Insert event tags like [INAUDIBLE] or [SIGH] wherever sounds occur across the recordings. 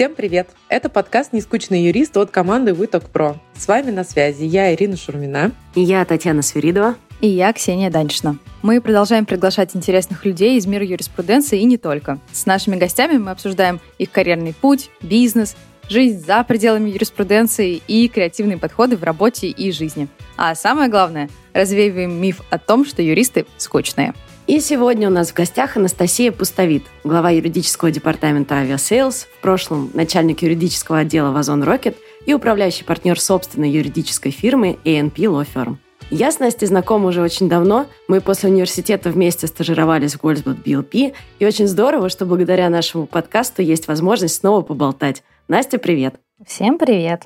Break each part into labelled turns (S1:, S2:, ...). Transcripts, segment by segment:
S1: Всем привет! Это подкаст «Нескучный юрист» от команды «Выток Про». С вами на связи я, Ирина Шурмина.
S2: И я, Татьяна Свиридова.
S3: И я, Ксения Даньшина. Мы продолжаем приглашать интересных людей из мира юриспруденции и не только. С нашими гостями мы обсуждаем их карьерный путь, бизнес, жизнь за пределами юриспруденции и креативные подходы в работе и жизни. А самое главное, развеиваем миф о том, что юристы скучные.
S2: И сегодня у нас в гостях Анастасия Пустовит, глава юридического департамента Aviasales, в прошлом начальник юридического отдела в Озон Rocket и управляющий партнер собственной юридической фирмы ANP Law Firm. Я с Настей знакома уже очень давно. Мы после университета вместе стажировались в Goldbot BLP. И очень здорово, что благодаря нашему подкасту есть возможность снова поболтать. Настя, привет!
S3: Всем привет!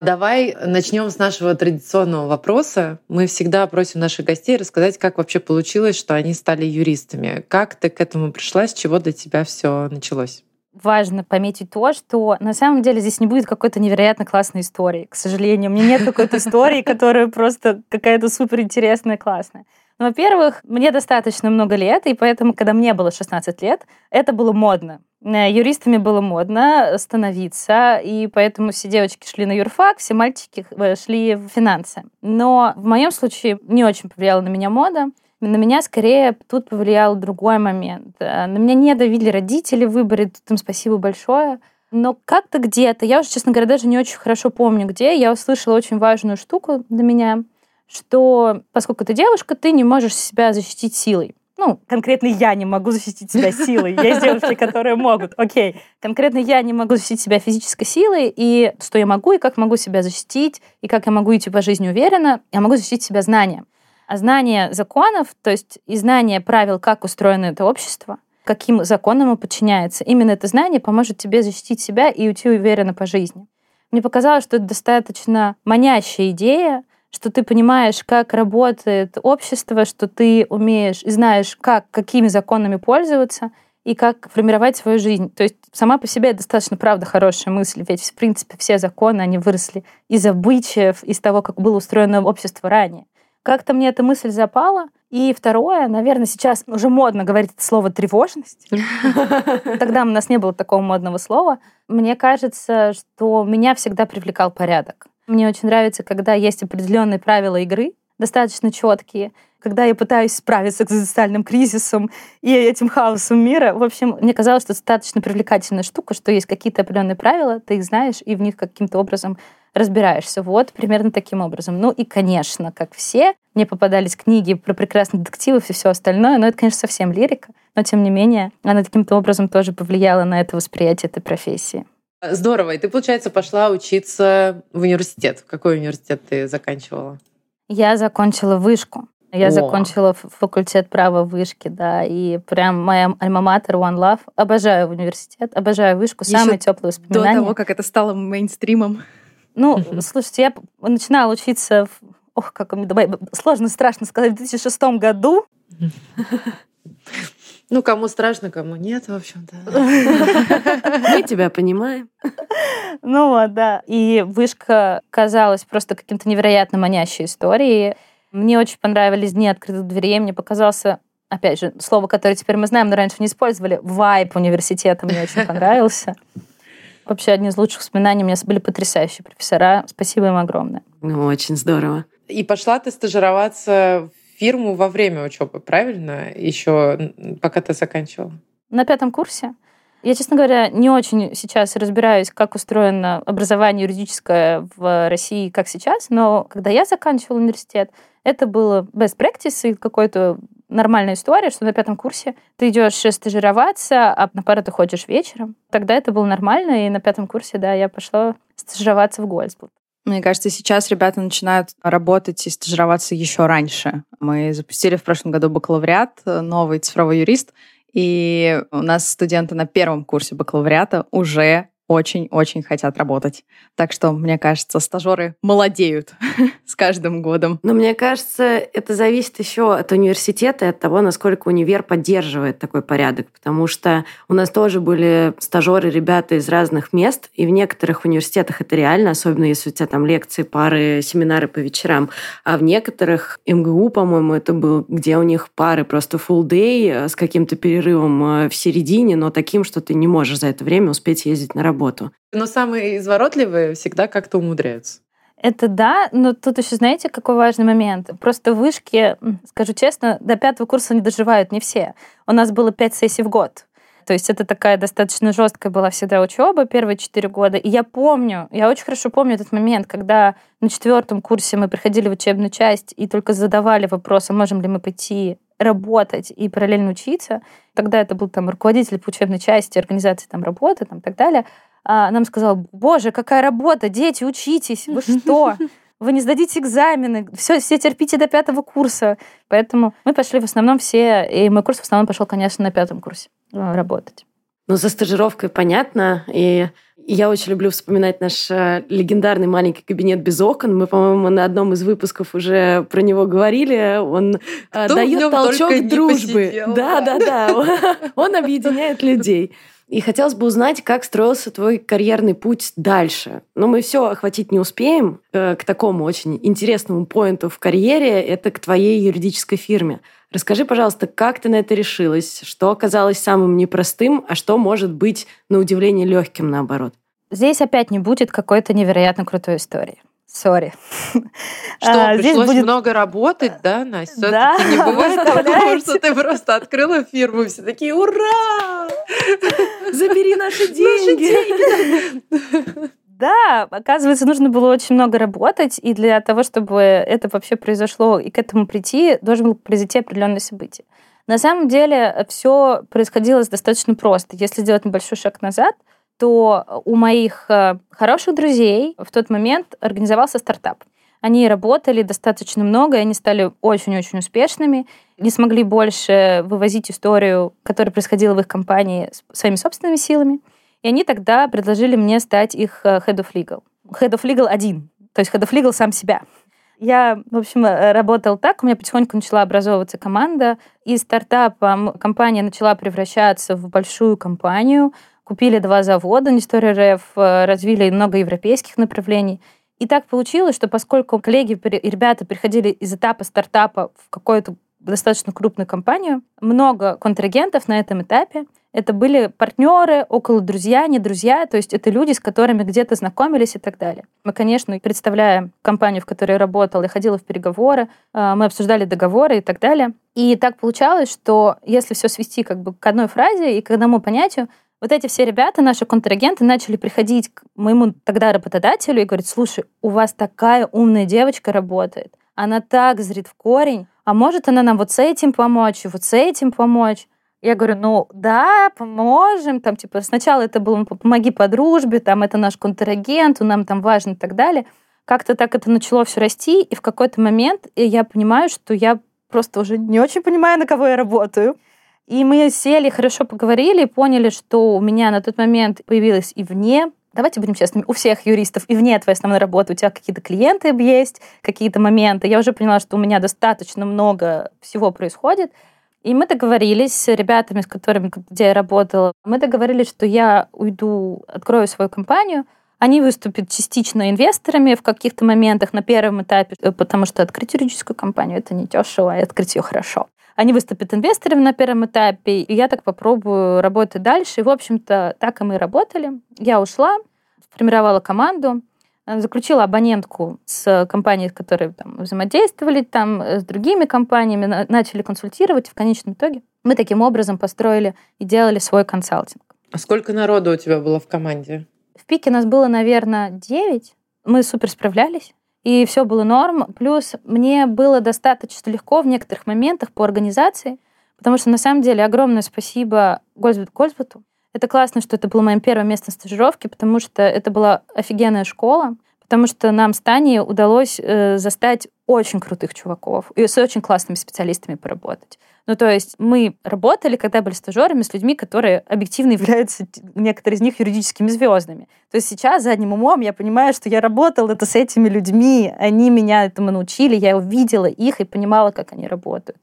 S1: Давай начнем с нашего традиционного вопроса. Мы всегда просим наших гостей рассказать, как вообще получилось, что они стали юристами. Как ты к этому пришла, с чего для тебя все началось?
S3: важно пометить то, что на самом деле здесь не будет какой-то невероятно классной истории. К сожалению, у меня нет какой-то истории, которая просто какая-то супер интересная, классная. Ну, во-первых, мне достаточно много лет, и поэтому, когда мне было 16 лет, это было модно. Э, юристами было модно становиться, и поэтому все девочки шли на юрфак, все мальчики э, шли в финансы. Но в моем случае не очень повлияла на меня мода. На меня скорее тут повлиял другой момент. Э, на меня не давили родители в выборе, тут им спасибо большое. Но как-то где-то, я уже, честно говоря, даже не очень хорошо помню, где, я услышала очень важную штуку для меня, что поскольку ты девушка, ты не можешь себя защитить силой ну, конкретно я не могу защитить себя силой. Есть девушки, которые могут. Окей. Конкретно я не могу защитить себя физической силой, и что я могу, и как могу себя защитить, и как я могу идти по жизни уверенно, я могу защитить себя знанием. А знание законов, то есть и знание правил, как устроено это общество, каким законам оно подчиняется, именно это знание поможет тебе защитить себя и уйти уверенно по жизни. Мне показалось, что это достаточно манящая идея, что ты понимаешь, как работает общество, что ты умеешь и знаешь, как, какими законами пользоваться и как формировать свою жизнь. То есть сама по себе это достаточно, правда, хорошая мысль, ведь, в принципе, все законы, они выросли из обычаев, из того, как было устроено общество ранее. Как-то мне эта мысль запала. И второе, наверное, сейчас уже модно говорить это слово «тревожность». [LAUGHS] Тогда у нас не было такого модного слова. Мне кажется, что меня всегда привлекал порядок. Мне очень нравится, когда есть определенные правила игры, достаточно четкие, когда я пытаюсь справиться с экзистенциальным кризисом и этим хаосом мира. В общем, мне казалось, что достаточно привлекательная штука, что есть какие-то определенные правила, ты их знаешь, и в них каким-то образом разбираешься. Вот примерно таким образом. Ну и, конечно, как все, мне попадались книги про прекрасных детективов и все остальное, но это, конечно, совсем лирика, но тем не менее она каким-то образом тоже повлияла на это восприятие этой профессии.
S1: Здорово. И ты, получается, пошла учиться в университет. Какой университет ты заканчивала?
S3: Я закончила вышку. Я О. закончила факультет права в вышке, да, и прям моя альма-матер One Love. Обожаю университет, обожаю вышку, Еще самые теплые воспоминания.
S4: До того, как это стало мейнстримом.
S3: Ну, слушайте, я начинала учиться, в, ох, как сложно, страшно сказать, в 2006 году. [LAUGHS]
S1: Ну, кому страшно, кому нет, в общем-то. [LAUGHS]
S2: Мы тебя понимаем. [LAUGHS]
S3: Ну вот, да. И вышка казалась просто каким-то невероятно манящей историей. Мне очень понравились дни открытых дверей. Мне показался опять же, слово, которое теперь мы знаем, но раньше не использовали, вайп университета мне очень понравился. Вообще, одни из лучших воспоминаний у меня были потрясающие профессора. Спасибо им огромное.
S2: Ну, очень здорово.
S1: И пошла ты стажироваться фирму во время учебы, правильно? Еще пока ты заканчивала?
S3: На пятом курсе. Я, честно говоря, не очень сейчас разбираюсь, как устроено образование юридическое в России, как сейчас, но когда я заканчивала университет, это было best practice и какой-то нормальная история, что на пятом курсе ты идешь стажироваться, а на пару ты ходишь вечером. Тогда это было нормально, и на пятом курсе, да, я пошла стажироваться в Гольцбург.
S4: Мне кажется, сейчас ребята начинают работать и стажироваться еще раньше. Мы запустили в прошлом году бакалавриат, новый цифровой юрист, и у нас студенты на первом курсе бакалавриата уже очень-очень хотят работать. Так что, мне кажется, стажеры молодеют [LAUGHS] с каждым годом.
S2: Но мне кажется, это зависит еще от университета и от того, насколько универ поддерживает такой порядок. Потому что у нас тоже были стажеры, ребята из разных мест, и в некоторых университетах это реально, особенно если у тебя там лекции, пары, семинары по вечерам. А в некоторых МГУ, по-моему, это был, где у них пары просто full day с каким-то перерывом э, в середине, но таким, что ты не можешь за это время успеть ездить на работу работу.
S1: Но самые изворотливые всегда как-то умудряются.
S3: Это да, но тут еще знаете, какой важный момент? Просто вышки, скажу честно, до пятого курса не доживают не все. У нас было пять сессий в год. То есть это такая достаточно жесткая была всегда учеба первые четыре года. И я помню, я очень хорошо помню этот момент, когда на четвертом курсе мы приходили в учебную часть и только задавали вопрос, а можем ли мы пойти работать и параллельно учиться. Тогда это был там руководитель по учебной части, организации там работы там, и так далее. А нам сказал, боже, какая работа, дети, учитесь, вы что? [LAUGHS] Вы не сдадите экзамены, все, все терпите до пятого курса. Поэтому мы пошли в основном все, и мой курс в основном пошел, конечно, на пятом курсе э, работать.
S2: Ну, за стажировкой понятно, и я очень люблю вспоминать наш э, легендарный маленький кабинет без окон. Мы, по-моему, на одном из выпусков уже про него говорили. Он э, Кто дает толчок дружбы. Да, да, да. Он объединяет [LAUGHS] людей. И хотелось бы узнать, как строился твой карьерный путь дальше. Но мы все охватить не успеем э, к такому очень интересному поинту в карьере. Это к твоей юридической фирме. Расскажи, пожалуйста, как ты на это решилась? Что оказалось самым непростым, а что может быть, на удивление, легким наоборот?
S3: Здесь опять не будет какой-то невероятно крутой истории. Сори. [LAUGHS]
S1: Что, а, пришлось будет... много работать, да, Настя? Да. Не [LAUGHS] бывает потому что ты просто открыла фирму, все такие, ура! [LAUGHS]
S2: Забери наши деньги!
S3: Да, оказывается, нужно было очень много работать, и для того, чтобы это вообще произошло и к этому прийти, должен был произойти определенное событие. На самом деле все происходило достаточно просто. Если сделать небольшой шаг назад, то у моих э, хороших друзей в тот момент организовался стартап. Они работали достаточно много, и они стали очень-очень успешными, не смогли больше вывозить историю, которая происходила в их компании своими собственными силами. И они тогда предложили мне стать их э, Head of Legal. Head of Legal один, то есть Head of Legal сам себя. Я, в общем, э, работал так, у меня потихоньку начала образовываться команда. Из стартапа компания начала превращаться в большую компанию. Купили два завода, История РФ, э, развили много европейских направлений. И так получилось, что поскольку коллеги и ребята приходили из этапа стартапа в какую-то достаточно крупную компанию, много контрагентов на этом этапе. Это были партнеры, около друзья, не друзья, то есть это люди, с которыми где-то знакомились и так далее. Мы, конечно, представляя компанию, в которой я работала, я ходила в переговоры, э, мы обсуждали договоры и так далее. И так получалось, что если все свести как бы к одной фразе и к одному понятию, вот эти все ребята, наши контрагенты, начали приходить к моему тогда работодателю и говорить, слушай, у вас такая умная девочка работает, она так зрит в корень, а может она нам вот с этим помочь, вот с этим помочь? Я говорю, ну да, поможем, там типа сначала это было помоги по дружбе, там это наш контрагент, нам там важно и так далее. Как-то так это начало все расти, и в какой-то момент я понимаю, что я просто уже не очень понимаю, на кого я работаю. И мы сели, хорошо поговорили, поняли, что у меня на тот момент появилась и вне Давайте будем честными, у всех юристов и вне твоей основной работы у тебя какие-то клиенты есть, какие-то моменты. Я уже поняла, что у меня достаточно много всего происходит. И мы договорились с ребятами, с которыми, где я работала, мы договорились, что я уйду, открою свою компанию, они выступят частично инвесторами в каких-то моментах на первом этапе, потому что открыть юридическую компанию это не дешево, а открыть ее хорошо. Они выступят инвесторами на первом этапе, и я так попробую работать дальше. И, в общем-то, так и мы работали. Я ушла, формировала команду, заключила абонентку с компанией, с которой там, взаимодействовали, там, с другими компаниями, начали консультировать, в конечном итоге мы таким образом построили и делали свой консалтинг.
S1: А сколько народу у тебя было в команде?
S3: В пике нас было, наверное, 9. Мы супер справлялись и все было норм. Плюс мне было достаточно легко в некоторых моментах по организации, потому что на самом деле огромное спасибо Гольцбету Гольцбету. Это классно, что это было моим первым местом стажировки, потому что это была офигенная школа, потому что нам с Таней удалось э, застать очень крутых чуваков и с очень классными специалистами поработать. Ну, то есть мы работали, когда были стажерами, с людьми, которые объективно являются, некоторые из них, юридическими звездами. То есть сейчас задним умом я понимаю, что я работала это с этими людьми, они меня этому научили, я увидела их и понимала, как они работают.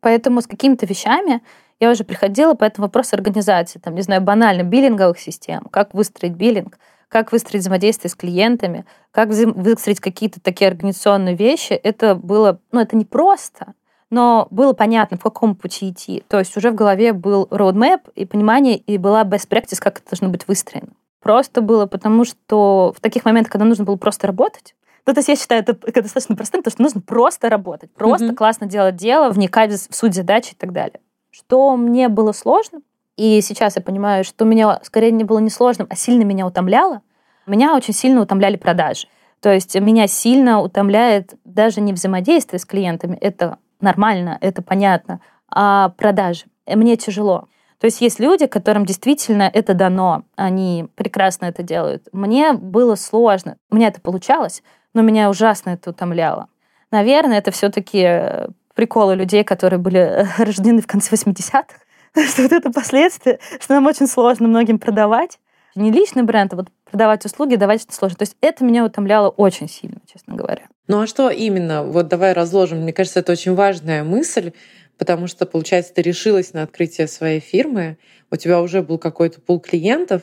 S3: Поэтому с какими-то вещами я уже приходила по этому вопросу организации, там, не знаю, банально биллинговых систем, как выстроить биллинг, как выстроить взаимодействие с клиентами, как выстроить какие-то такие организационные вещи, это было, ну, это не просто, но было понятно, в каком пути идти. То есть уже в голове был roadmap и понимание, и была best practice, как это должно быть выстроено. Просто было потому, что в таких моментах, когда нужно было просто работать, ну, то есть я считаю это достаточно простым, потому что нужно просто работать, просто mm-hmm. классно делать дело, вникать в суть задачи и так далее. Что мне было сложно, и сейчас я понимаю, что меня скорее не было не сложным, а сильно меня утомляло, меня очень сильно утомляли продажи. То есть меня сильно утомляет даже не взаимодействие с клиентами, это нормально, это понятно, а продажи. Мне тяжело. То есть есть люди, которым действительно это дано, они прекрасно это делают. Мне было сложно, у меня это получалось, но меня ужасно это утомляло. Наверное, это все-таки э, приколы людей, которые были [LAUGHS] рождены в конце 80-х, [LAUGHS] что вот это последствия, что нам очень сложно многим продавать. Не личный бренд, а вот продавать услуги, давать что сложно. То есть это меня утомляло очень сильно, честно говоря.
S1: Ну а что именно? Вот давай разложим. Мне кажется, это очень важная мысль, потому что, получается, ты решилась на открытие своей фирмы, у тебя уже был какой-то пул клиентов,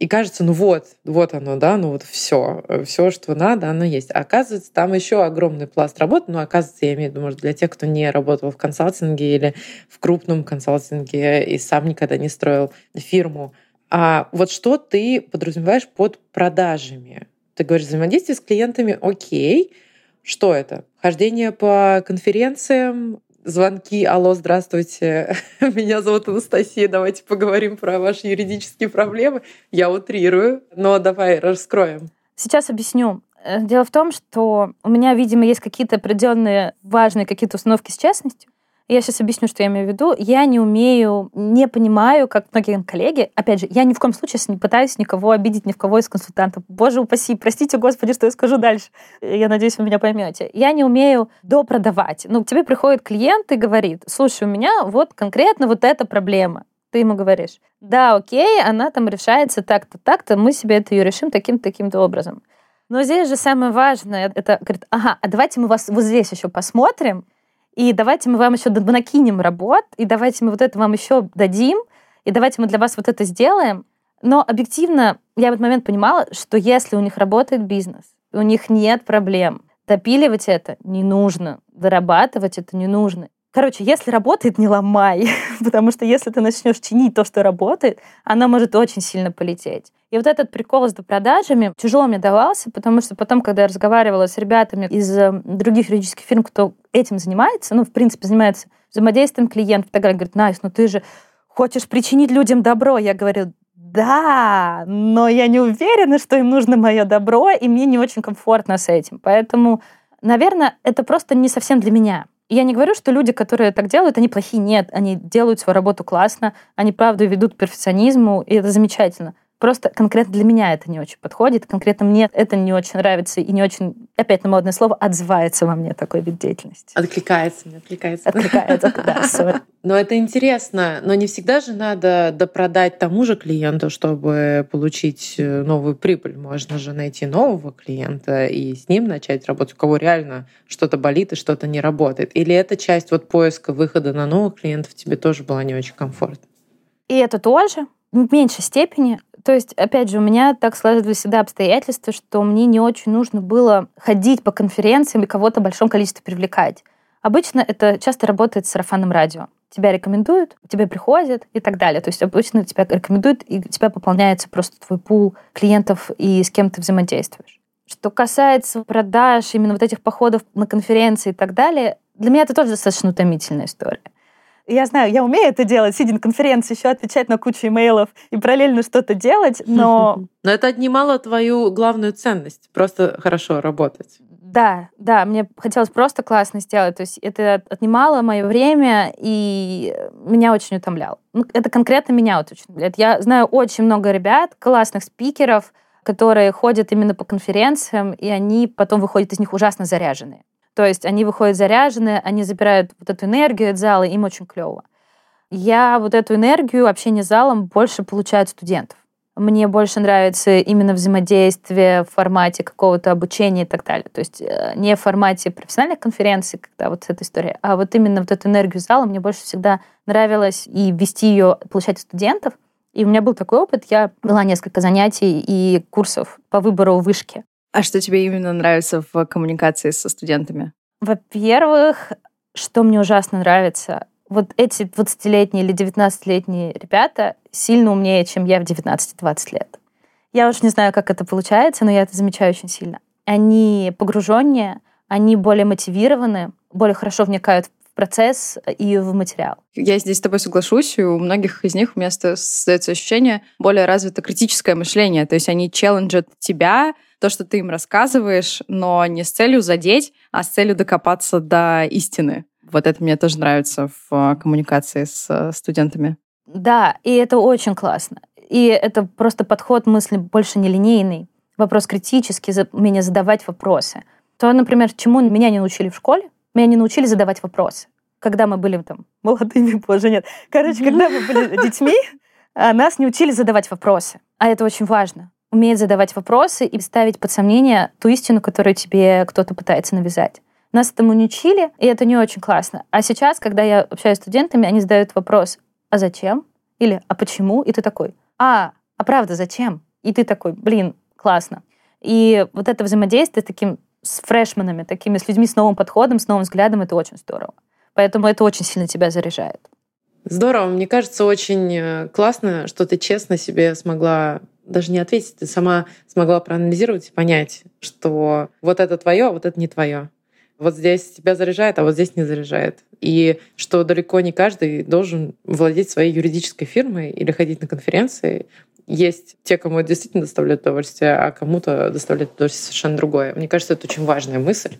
S1: и кажется, ну вот, вот оно, да, ну вот все, все, что надо, оно есть. А оказывается, там еще огромный пласт работы. Ну, оказывается, я имею в виду, может, для тех, кто не работал в консалтинге или в крупном консалтинге и сам никогда не строил фирму. А вот что ты подразумеваешь под продажами? Ты говоришь, взаимодействие с клиентами, окей. Что это? Хождение по конференциям, звонки, алло, здравствуйте, [LAUGHS] меня зовут Анастасия, давайте поговорим про ваши юридические проблемы. Я утрирую, но давай раскроем.
S3: Сейчас объясню. Э, дело в том, что у меня, видимо, есть какие-то определенные важные какие-то установки с честностью. Я сейчас объясню, что я имею в виду. Я не умею, не понимаю, как многие коллеги. Опять же, я ни в коем случае не пытаюсь никого обидеть, ни в кого из консультантов. Боже упаси, простите, Господи, что я скажу дальше. Я надеюсь, вы меня поймете. Я не умею допродавать. Ну, к тебе приходит клиент и говорит, слушай, у меня вот конкретно вот эта проблема. Ты ему говоришь, да, окей, она там решается так-то, так-то, мы себе это ее решим таким-то, таким-то образом. Но здесь же самое важное, это, говорит, ага, а давайте мы вас вот здесь еще посмотрим, и давайте мы вам еще накинем работ, и давайте мы вот это вам еще дадим, и давайте мы для вас вот это сделаем. Но объективно я в этот момент понимала, что если у них работает бизнес, у них нет проблем, допиливать это не нужно, дорабатывать это не нужно. Короче, если работает, не ломай, [LAUGHS] потому что если ты начнешь чинить то, что работает, она может очень сильно полететь. И вот этот прикол с допродажами тяжело мне давался, потому что потом, когда я разговаривала с ребятами из э, других юридических фирм, кто этим занимается, ну, в принципе, занимается взаимодействием клиентов, так далее, говорит, Настя, ну ты же хочешь причинить людям добро. Я говорю, да, но я не уверена, что им нужно мое добро, и мне не очень комфортно с этим. Поэтому, наверное, это просто не совсем для меня. Я не говорю, что люди, которые так делают, они плохие. Нет, они делают свою работу классно, они, правда, ведут к перфекционизму, и это замечательно. Просто конкретно для меня это не очень подходит, конкретно мне это не очень нравится и не очень, опять на модное слово, отзывается во мне такой вид деятельности.
S1: Откликается, не откликается.
S3: Откликается, да, [LAUGHS] sorry.
S1: Но это интересно, но не всегда же надо допродать тому же клиенту, чтобы получить э, новую прибыль. Можно же найти нового клиента и с ним начать работать, у кого реально что-то болит и что-то не работает. Или эта часть вот поиска выхода на новых клиентов тебе тоже была не очень комфортна?
S3: И это тоже, в меньшей степени. То есть, опять же, у меня так сложились всегда обстоятельства, что мне не очень нужно было ходить по конференциям и кого-то в большом количестве привлекать. Обычно это часто работает с сарафанным радио. Тебя рекомендуют, тебе приходят и так далее. То есть обычно тебя рекомендуют, и у тебя пополняется просто твой пул клиентов и с кем ты взаимодействуешь. Что касается продаж, именно вот этих походов на конференции и так далее, для меня это тоже достаточно утомительная история. Я знаю, я умею это делать, сидя на конференции, еще отвечать на кучу имейлов и параллельно что-то делать, но... [LAUGHS]
S1: Но это отнимало твою главную ценность, просто хорошо работать.
S3: Да, да, мне хотелось просто классно сделать. То есть это отнимало мое время и меня очень утомляло. Ну, это конкретно меня вот очень утомляет. Я знаю очень много ребят, классных спикеров, которые ходят именно по конференциям, и они потом выходят из них ужасно заряженные. То есть они выходят заряженные, они забирают вот эту энергию от зала, им очень клево. Я вот эту энергию общения с залом больше получаю от студентов. Мне больше нравится именно взаимодействие в формате какого-то обучения и так далее. То есть э, не в формате профессиональных конференций, когда вот эта история, а вот именно вот эту энергию зала мне больше всегда нравилось и вести ее, получать от студентов. И у меня был такой опыт. Я была несколько занятий и курсов по выбору вышки.
S4: А что тебе именно нравится в коммуникации со студентами?
S3: Во-первых, что мне ужасно нравится, вот эти 20-летние или 19-летние ребята сильно умнее, чем я в 19-20 лет. я уж не знаю, как это получается, но я это замечаю очень сильно. Они погруженнее, они более мотивированы, более хорошо вникают в процесс и в материал.
S4: Я здесь с тобой соглашусь, и у многих из них у меня остается ощущение более развито критическое мышление, то есть они челленджат тебя, то, что ты им рассказываешь, но не с целью задеть, а с целью докопаться до истины. Вот это мне тоже нравится в а, коммуникации с э, студентами.
S3: Да, и это очень классно. И это просто подход мысли больше нелинейный. Вопрос критический, умение задавать вопросы. То, например, чему меня не научили в школе, меня не научили задавать вопросы. Когда мы были там молодыми, [LAUGHS] боже, нет. Короче, когда мы были [LAUGHS] детьми, а, нас не учили задавать вопросы. А это очень важно. Уметь задавать вопросы и ставить под сомнение ту истину, которую тебе кто-то пытается навязать. Нас этому не учили, и это не очень классно. А сейчас, когда я общаюсь с студентами, они задают вопрос, а зачем? Или а почему? И ты такой, а, а правда, зачем? И ты такой, блин, классно. И вот это взаимодействие с таким с фрешманами, такими с людьми с новым подходом, с новым взглядом, это очень здорово. Поэтому это очень сильно тебя заряжает.
S1: Здорово. Мне кажется, очень э, классно, что ты честно себе смогла даже не ответить, ты сама смогла проанализировать и понять, что вот это твое, а вот это не твое. Вот здесь тебя заряжает, а вот здесь не заряжает. И что далеко не каждый должен владеть своей юридической фирмой или ходить на конференции. Есть те, кому это действительно доставляет удовольствие, а кому-то доставляет удовольствие совершенно другое. Мне кажется, это очень важная мысль.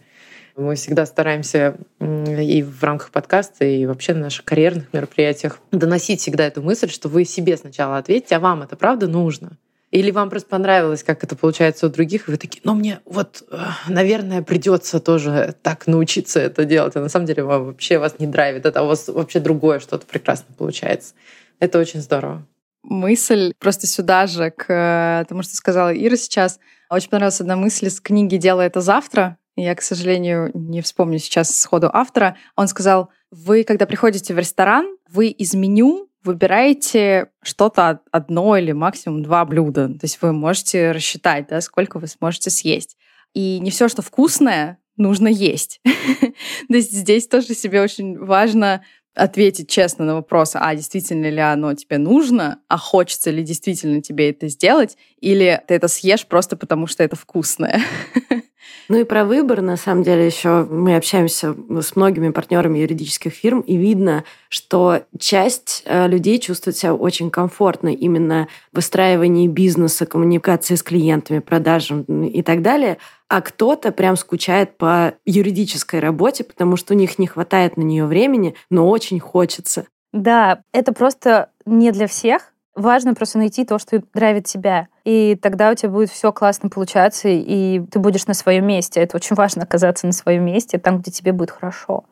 S1: Мы всегда стараемся и в рамках подкаста, и вообще на наших карьерных мероприятиях доносить всегда эту мысль, что вы себе сначала ответьте, а вам это правда нужно. Или вам просто понравилось, как это получается у других, и вы такие, ну мне вот, э, наверное, придется тоже так научиться это делать. А на самом деле вам вообще вас не драйвит это, у вас вообще другое что-то прекрасно получается. Это очень здорово.
S4: Мысль просто сюда же, к э, тому, что сказала Ира сейчас. Очень понравилась одна мысль из книги «Дело это завтра». Я, к сожалению, не вспомню сейчас сходу автора. Он сказал, вы, когда приходите в ресторан, вы из меню выбираете что-то одно или максимум два блюда. То есть вы можете рассчитать, да, сколько вы сможете съесть. И не все, что вкусное, нужно есть. [LAUGHS] То есть здесь тоже себе очень важно ответить честно на вопрос, а действительно ли оно тебе нужно, а хочется ли действительно тебе это сделать, или ты это съешь просто потому, что это вкусное. [LAUGHS]
S2: Ну и про выбор, на самом деле, еще мы общаемся с многими партнерами юридических фирм, и видно, что часть э, людей чувствует себя очень комфортно именно в выстраивании бизнеса, коммуникации с клиентами, продажам и так далее, а кто-то прям скучает по юридической работе, потому что у них не хватает на нее времени, но очень хочется.
S3: Да, это просто не для всех, Важно просто найти то, что нравит тебя. И тогда у тебя будет все классно получаться, и ты будешь на своем месте. Это очень важно оказаться на своем месте, там, где тебе будет хорошо.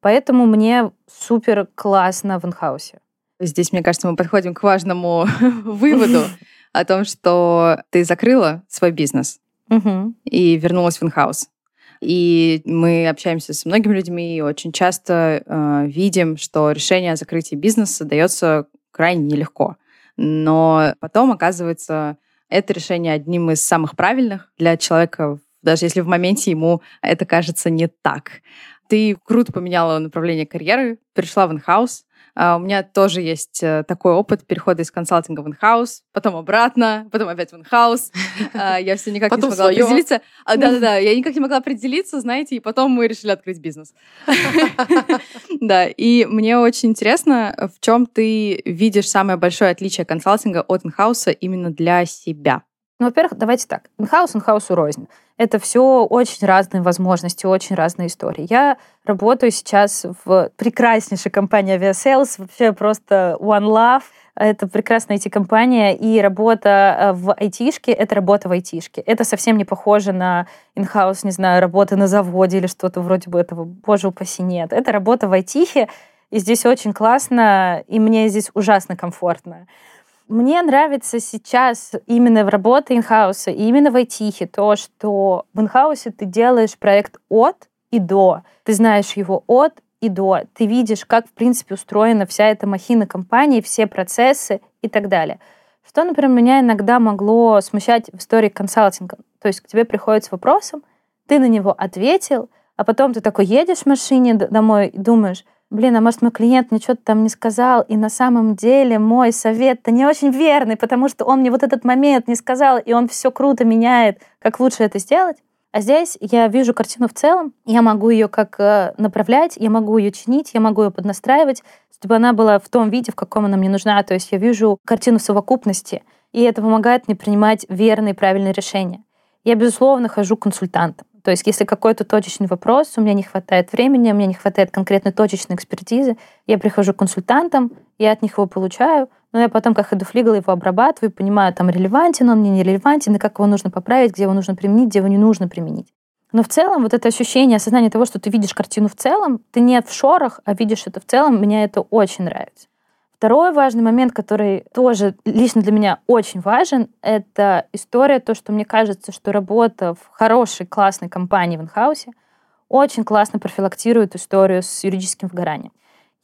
S3: Поэтому мне супер классно в инхаусе.
S4: Здесь, мне кажется, мы подходим к важному [LAUGHS] выводу [LAUGHS] о том, что ты закрыла свой бизнес и вернулась в инхаус. И мы общаемся с многими людьми и очень часто э, видим, что решение о закрытии бизнеса дается крайне нелегко. Но потом оказывается это решение одним из самых правильных для человека, даже если в моменте ему это кажется не так. Ты круто поменяла направление карьеры, перешла в инхаус, у меня тоже есть э, такой опыт перехода из консалтинга в инхаус, потом обратно, потом опять в инхаус. [LAUGHS] А, я все никак потом не смогла свое. определиться. А, да-да-да, я никак не могла определиться, знаете, и потом мы решили открыть бизнес. [LAUGHS] Да, и мне очень интересно, в чем ты видишь самое большое отличие консалтинга от инхауса именно для себя?
S3: Ну, во-первых, давайте так. Инхаус, инхаусу рознь. Это все очень разные возможности, очень разные истории. Я работаю сейчас в прекраснейшей компании Aviasales, вообще просто One Love. Это прекрасная IT-компания, и работа э, в айтишке — это работа в айтишке. Это совсем не похоже на инхаус, не знаю, работа на заводе или что-то вроде бы этого. Боже упаси, нет. Это работа в айтихе, и здесь очень классно, и мне здесь ужасно комфортно. Мне нравится сейчас именно в работе инхауса и именно в айтихе то, что в инхаусе ты делаешь проект от и до. Ты знаешь его от и до. Ты видишь, как, в принципе, устроена вся эта махина компании, все процессы и так далее. Что, например, меня иногда могло смущать в истории консалтинга. То есть к тебе приходит с вопросом, ты на него ответил, а потом ты такой едешь в машине домой и думаешь, блин, а может мой клиент мне что-то там не сказал, и на самом деле мой совет-то не очень верный, потому что он мне вот этот момент не сказал, и он все круто меняет, как лучше это сделать. А здесь я вижу картину в целом, я могу ее как э, направлять, я могу ее чинить, я могу ее поднастраивать, чтобы она была в том виде, в каком она мне нужна. То есть я вижу картину совокупности, и это помогает мне принимать верные, правильные решения. Я, безусловно, хожу консультантом. То есть если какой-то точечный вопрос, у меня не хватает времени, у меня не хватает конкретной точечной экспертизы, я прихожу к консультантам, я от них его получаю, но я потом как ходофлигал его обрабатываю, понимаю, там релевантен он мне, не релевантен, и как его нужно поправить, где его нужно применить, где его не нужно применить. Но в целом вот это ощущение, осознание того, что ты видишь картину в целом, ты не в шорах, а видишь это в целом, мне это очень нравится. Второй важный момент, который тоже лично для меня очень важен, это история, то, что мне кажется, что работа в хорошей, классной компании в инхаусе очень классно профилактирует историю с юридическим выгоранием.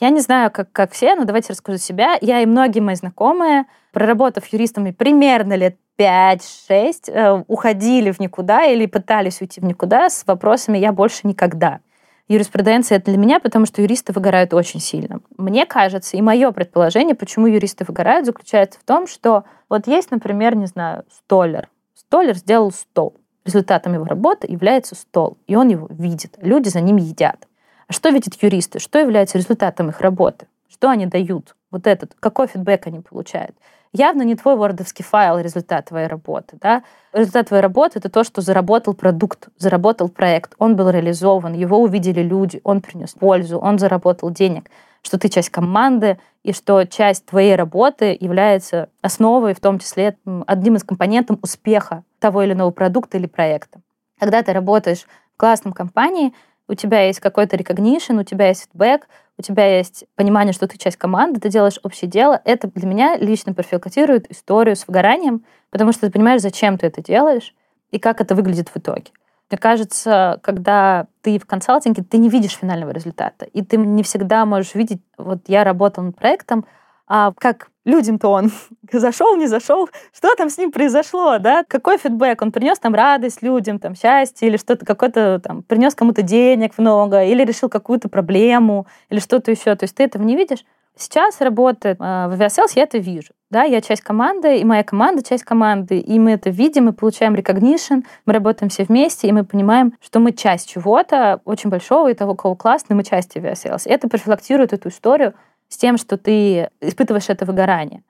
S3: Я не знаю, как, как все, но давайте расскажу себя. Я и многие мои знакомые, проработав юристами примерно лет 5-6, э, уходили в никуда или пытались уйти в никуда с вопросами «я больше никогда» юриспруденция это для меня, потому что юристы выгорают очень сильно. Мне кажется, и мое предположение, почему юристы выгорают, заключается в том, что вот есть, например, не знаю, столер. Столер сделал стол. Результатом его работы является стол, и он его видит. Люди за ним едят. А что видят юристы? Что является результатом их работы? Что они дают? Вот этот, какой фидбэк они получают? Явно не твой вордовский файл результат твоей работы. Да? Результат твоей работы — это то, что заработал продукт, заработал проект, он был реализован, его увидели люди, он принес пользу, он заработал денег, что ты часть команды, и что часть твоей работы является основой, в том числе одним из компонентов успеха того или иного продукта или проекта. Когда ты работаешь в классном компании, у тебя есть какой-то recognition, у тебя есть фидбэк, у тебя есть понимание, что ты часть команды, ты делаешь общее дело, это для меня лично профилактирует историю с выгоранием, потому что ты понимаешь, зачем ты это делаешь и как это выглядит в итоге. Мне кажется, когда ты в консалтинге, ты не видишь финального результата, и ты не всегда можешь видеть, вот я работал над проектом, а как людям-то он [LAUGHS] зашел, не зашел, что там с ним произошло, да, какой фидбэк, он принес там радость людям, там счастье, или что-то какой-то там, принес кому-то денег много, или решил какую-то проблему, или что-то еще, то есть ты этого не видишь. Сейчас работает э, в Aviasales, я это вижу. Да, я часть команды, и моя команда часть команды, и мы это видим, мы получаем recognition, мы работаем все вместе, и мы понимаем, что мы часть чего-то очень большого и того, кого классно, мы часть Aviasales. Это профилактирует эту историю с тем, что ты испытываешь это выгорание.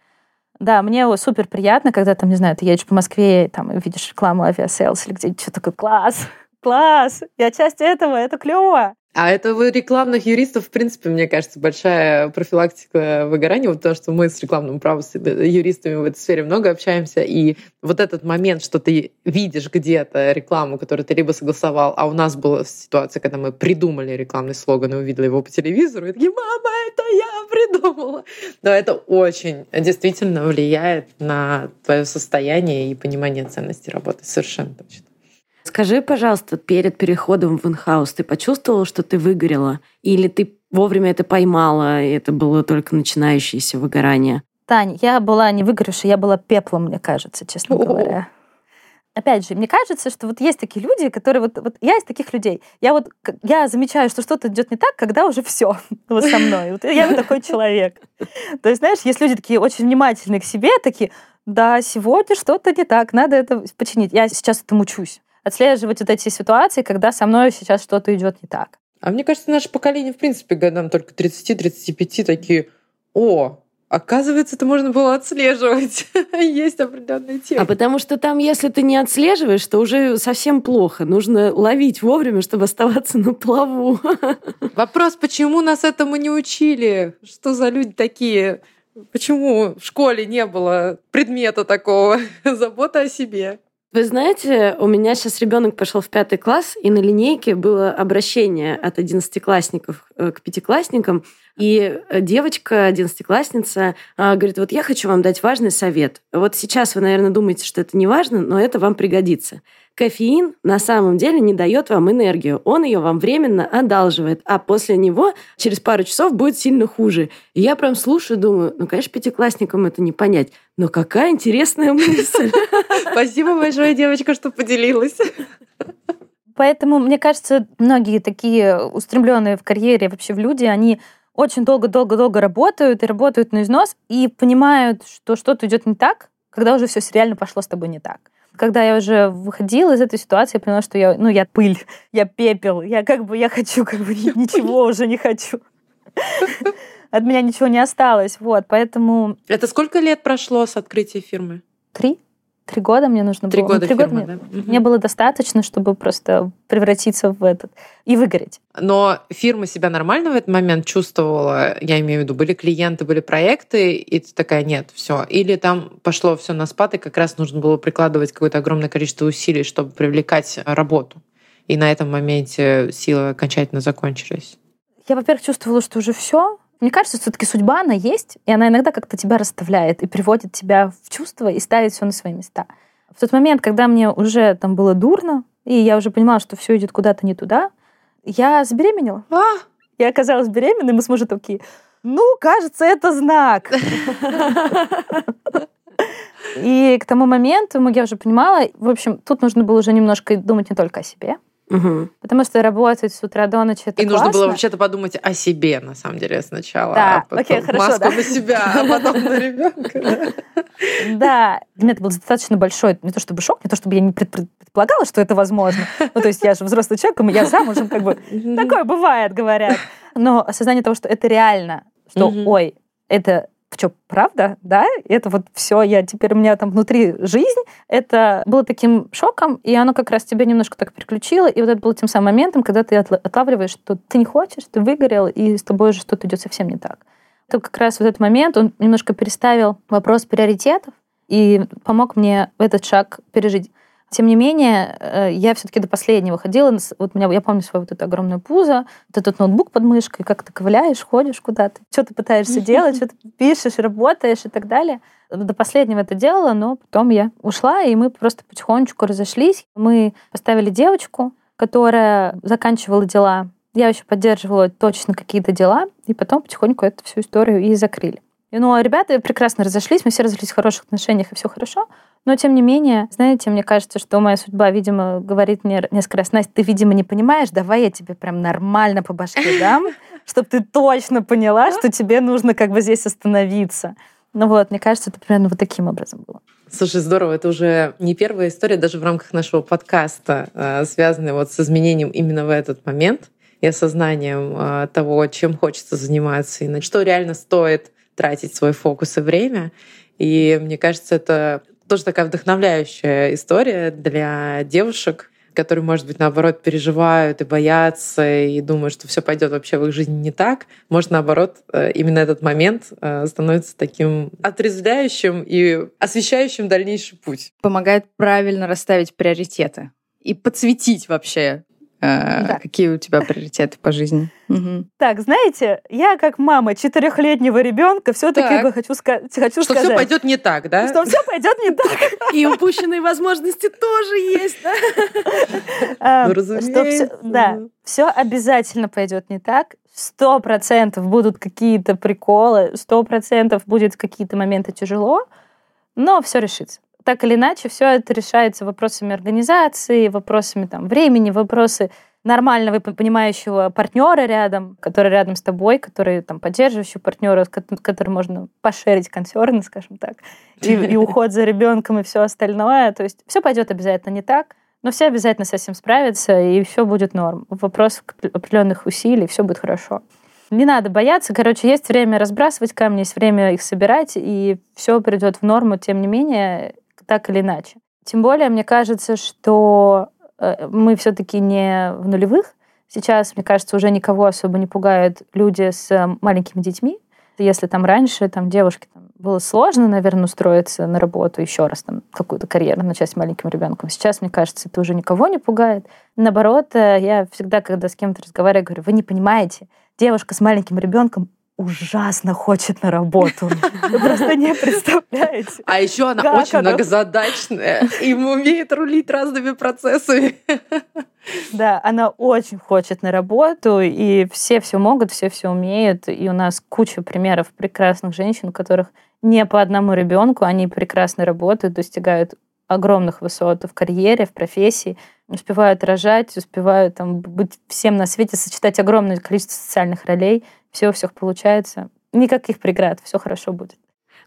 S3: Да, мне супер приятно, когда там, не знаю, ты едешь по Москве там, и видишь рекламу Aviasales или где-нибудь что такое класс, класс, я часть этого, это клево.
S1: А это у рекламных юристов, в принципе, мне кажется, большая профилактика выгорания, то, что мы с рекламным правом, с юристами в этой сфере много общаемся, и вот этот момент, что ты видишь где-то рекламу, которую ты либо согласовал, а у нас была ситуация, когда мы придумали рекламный слоган и увидели его по телевизору, и такие, мама, это я придумала. Но это очень действительно влияет на твое состояние и понимание ценности работы, совершенно точно.
S2: Скажи, пожалуйста, перед переходом в инхаус ты почувствовала, что ты выгорела? Или ты вовремя это поймала, и это было только начинающееся выгорание?
S3: Тань, я была не выгоревшей, я была пеплом, мне кажется, честно О-о-о. говоря. Опять же, мне кажется, что вот есть такие люди, которые вот, вот я из таких людей. Я вот я замечаю, что что-то идет не так, когда уже все [LAUGHS] вот со мной. Вот я вот такой человек. То есть, знаешь, есть люди такие очень внимательные к себе, такие, да, сегодня что-то не так, надо это починить. Я сейчас этому учусь отслеживать вот эти ситуации, когда со мной сейчас что-то идет не так.
S1: А мне кажется, наше поколение, в принципе, годам только 30-35 такие, о, Оказывается, это можно было отслеживать. [LAUGHS] Есть определенные темы.
S2: А потому что там, если ты не отслеживаешь, то уже совсем плохо. Нужно ловить вовремя, чтобы оставаться на плаву. [LAUGHS]
S1: Вопрос, почему нас этому не учили? Что за люди такие? Почему в школе не было предмета такого? [LAUGHS] Забота о себе.
S2: Вы знаете, у меня сейчас ребенок пошел в пятый класс, и на линейке было обращение от одиннадцатиклассников э, к пятиклассникам. И э, девочка, одиннадцатиклассница, а, говорит, вот я хочу вам дать важный совет. Вот сейчас вы, наверное, думаете, что это не важно, но это вам пригодится. Кофеин на самом деле не дает вам энергию. Он ее вам временно одалживает, а после него через пару часов будет сильно хуже. И я прям слушаю, думаю, ну, конечно, пятиклассникам это не понять. Но какая интересная мысль. [LAUGHS]
S1: Спасибо большое, девочка, что поделилась.
S3: Поэтому, мне кажется, многие такие устремленные в карьере вообще в люди, они очень долго-долго-долго работают и работают на износ, и понимают, что что-то идет не так, когда уже все реально пошло с тобой не так. Когда я уже выходила из этой ситуации, я поняла, что я, ну, я пыль, я пепел, я как бы, я хочу, как бы ничего уже не хочу. От меня ничего не осталось, вот, поэтому...
S1: Это сколько лет прошло с открытия фирмы?
S3: Три. Три года мне нужно
S1: Три
S3: было.
S1: года
S3: Три
S1: фирма,
S3: года
S1: да?
S3: мне, мне было достаточно, чтобы просто превратиться в этот и выгореть.
S1: Но фирма себя нормально в этот момент чувствовала, я имею в виду, были клиенты, были проекты, и ты такая, нет, все. Или там пошло все на спад, и как раз нужно было прикладывать какое-то огромное количество усилий, чтобы привлекать работу. И на этом моменте силы окончательно закончились.
S3: Я, во-первых, чувствовала, что уже все. Мне кажется, все-таки судьба, она есть, и она иногда как-то тебя расставляет и приводит тебя в чувство и ставит все на свои места. В тот момент, когда мне уже там было дурно, и я уже понимала, что все идет куда-то не туда, я забеременела.
S1: А!
S3: Я оказалась беременной, мы с мужем такие, ну, кажется, это знак. И к тому моменту я уже понимала, в общем, тут нужно было уже немножко думать не только о себе,
S2: Мгм.
S3: потому что работать с утра до ночи это
S1: И нужно было
S3: классно.
S1: вообще-то подумать о себе, на самом деле, сначала.
S3: Да,
S1: а потом
S3: окей, хорошо,
S1: маску
S3: да.
S1: на себя, а потом на ребенка.
S3: Да, для меня это был достаточно большой, не то чтобы шок, не то чтобы я не пред- пред- предполагала, что это возможно. Ну, то есть я же взрослый человек, я замужем, как бы, такое бывает, говорят. Но осознание того, что это реально, что, ой, это что, правда, да? Это вот все, я теперь у меня там внутри жизнь, это было таким шоком, и оно как раз тебя немножко так переключило, и вот это было тем самым моментом, когда ты отла- отлавливаешь, что ты не хочешь, ты выгорел, и с тобой же что-то идет совсем не так. Это как раз вот этот момент, он немножко переставил вопрос приоритетов и помог мне этот шаг пережить. Тем не менее, э, я все-таки до последнего ходила. Вот меня, я помню свое вот это огромное пузо, вот этот ноутбук под мышкой, как ты ковыляешь, ходишь куда-то, что ты пытаешься делать, что ты [LAUGHS] пишешь, работаешь и так далее. До последнего это делала, но потом я ушла, и мы просто потихонечку разошлись. Мы поставили девочку, которая заканчивала дела. Я еще поддерживала точно какие-то дела, и потом потихоньку эту всю историю и закрыли. Ну, а ребята прекрасно разошлись, мы все разошлись в хороших отношениях, и все хорошо. Но, тем не менее, знаете, мне кажется, что моя судьба, видимо, говорит мне несколько раз, Настя, ты, видимо, не понимаешь, давай я тебе прям нормально по башке дам, [LAUGHS] чтобы ты точно поняла, что тебе нужно как бы здесь остановиться. Ну вот, мне кажется, это примерно вот таким образом было.
S1: Слушай, здорово, это уже не первая история, даже в рамках нашего подкаста, э, связанная вот с изменением именно в этот момент и осознанием э, того, чем хочется заниматься и на что реально стоит тратить свой фокус и время. И мне кажется, это тоже такая вдохновляющая история для девушек, которые, может быть, наоборот, переживают и боятся, и думают, что все пойдет вообще в их жизни не так. Может, наоборот, э, именно этот момент э, становится таким отрезвляющим и освещающим дальнейший путь.
S4: Помогает правильно расставить приоритеты и подсветить вообще,
S3: Да.
S4: какие у тебя приоритеты по жизни.
S3: Так, знаете, я как мама четырехлетнего ребенка все-таки
S1: Так.
S3: бы хочу, ска- хочу
S1: Что
S3: сказать,
S1: все пойдет не так, да?
S3: что все пойдет не так.
S2: И упущенные возможности тоже есть, да?
S3: А,
S1: Ну, разумеется.
S3: Да, все обязательно пойдет не так. Сто процентов будут какие-то приколы, сто процентов будет какие-то моменты тяжело, но все решится. Так или иначе, все это решается вопросами организации, вопросами там, времени, вопросы нормального и понимающего партнера рядом, который рядом с тобой, который там поддерживающий партнера, с кот- которым можно пошерить консерны, скажем так, и, и уход за ребенком и все остальное. То есть все пойдет обязательно не так, но все обязательно с этим справятся, и все будет норм. Вопрос определенных усилий, все будет хорошо. Не надо бояться. Короче, есть время разбрасывать камни, есть время их собирать, и все придет в норму, тем не менее, так или иначе. Тем более, мне кажется, что э, мы все-таки не в нулевых. Сейчас, мне кажется, уже никого особо не пугают люди с э, маленькими детьми. Если там раньше там, девушке там, было сложно, наверное, устроиться на работу еще раз, там, какую-то карьеру начать с маленьким ребенком. Сейчас, мне кажется, это уже никого не пугает. Наоборот, э, я всегда, когда с кем-то разговариваю, говорю, вы не понимаете, девушка с маленьким ребенком ужасно хочет на работу. Вы просто не представляете.
S1: А еще она очень
S3: оно?
S1: многозадачная и умеет рулить разными процессами.
S3: Да, она очень хочет на работу, и все все могут, все все умеют. И у нас куча примеров прекрасных женщин, которых не по одному ребенку, они прекрасно работают, достигают огромных высот в карьере, в профессии, успевают рожать, успевают там быть всем на свете, сочетать огромное количество социальных ролей, все у всех получается. Никаких преград, все хорошо будет.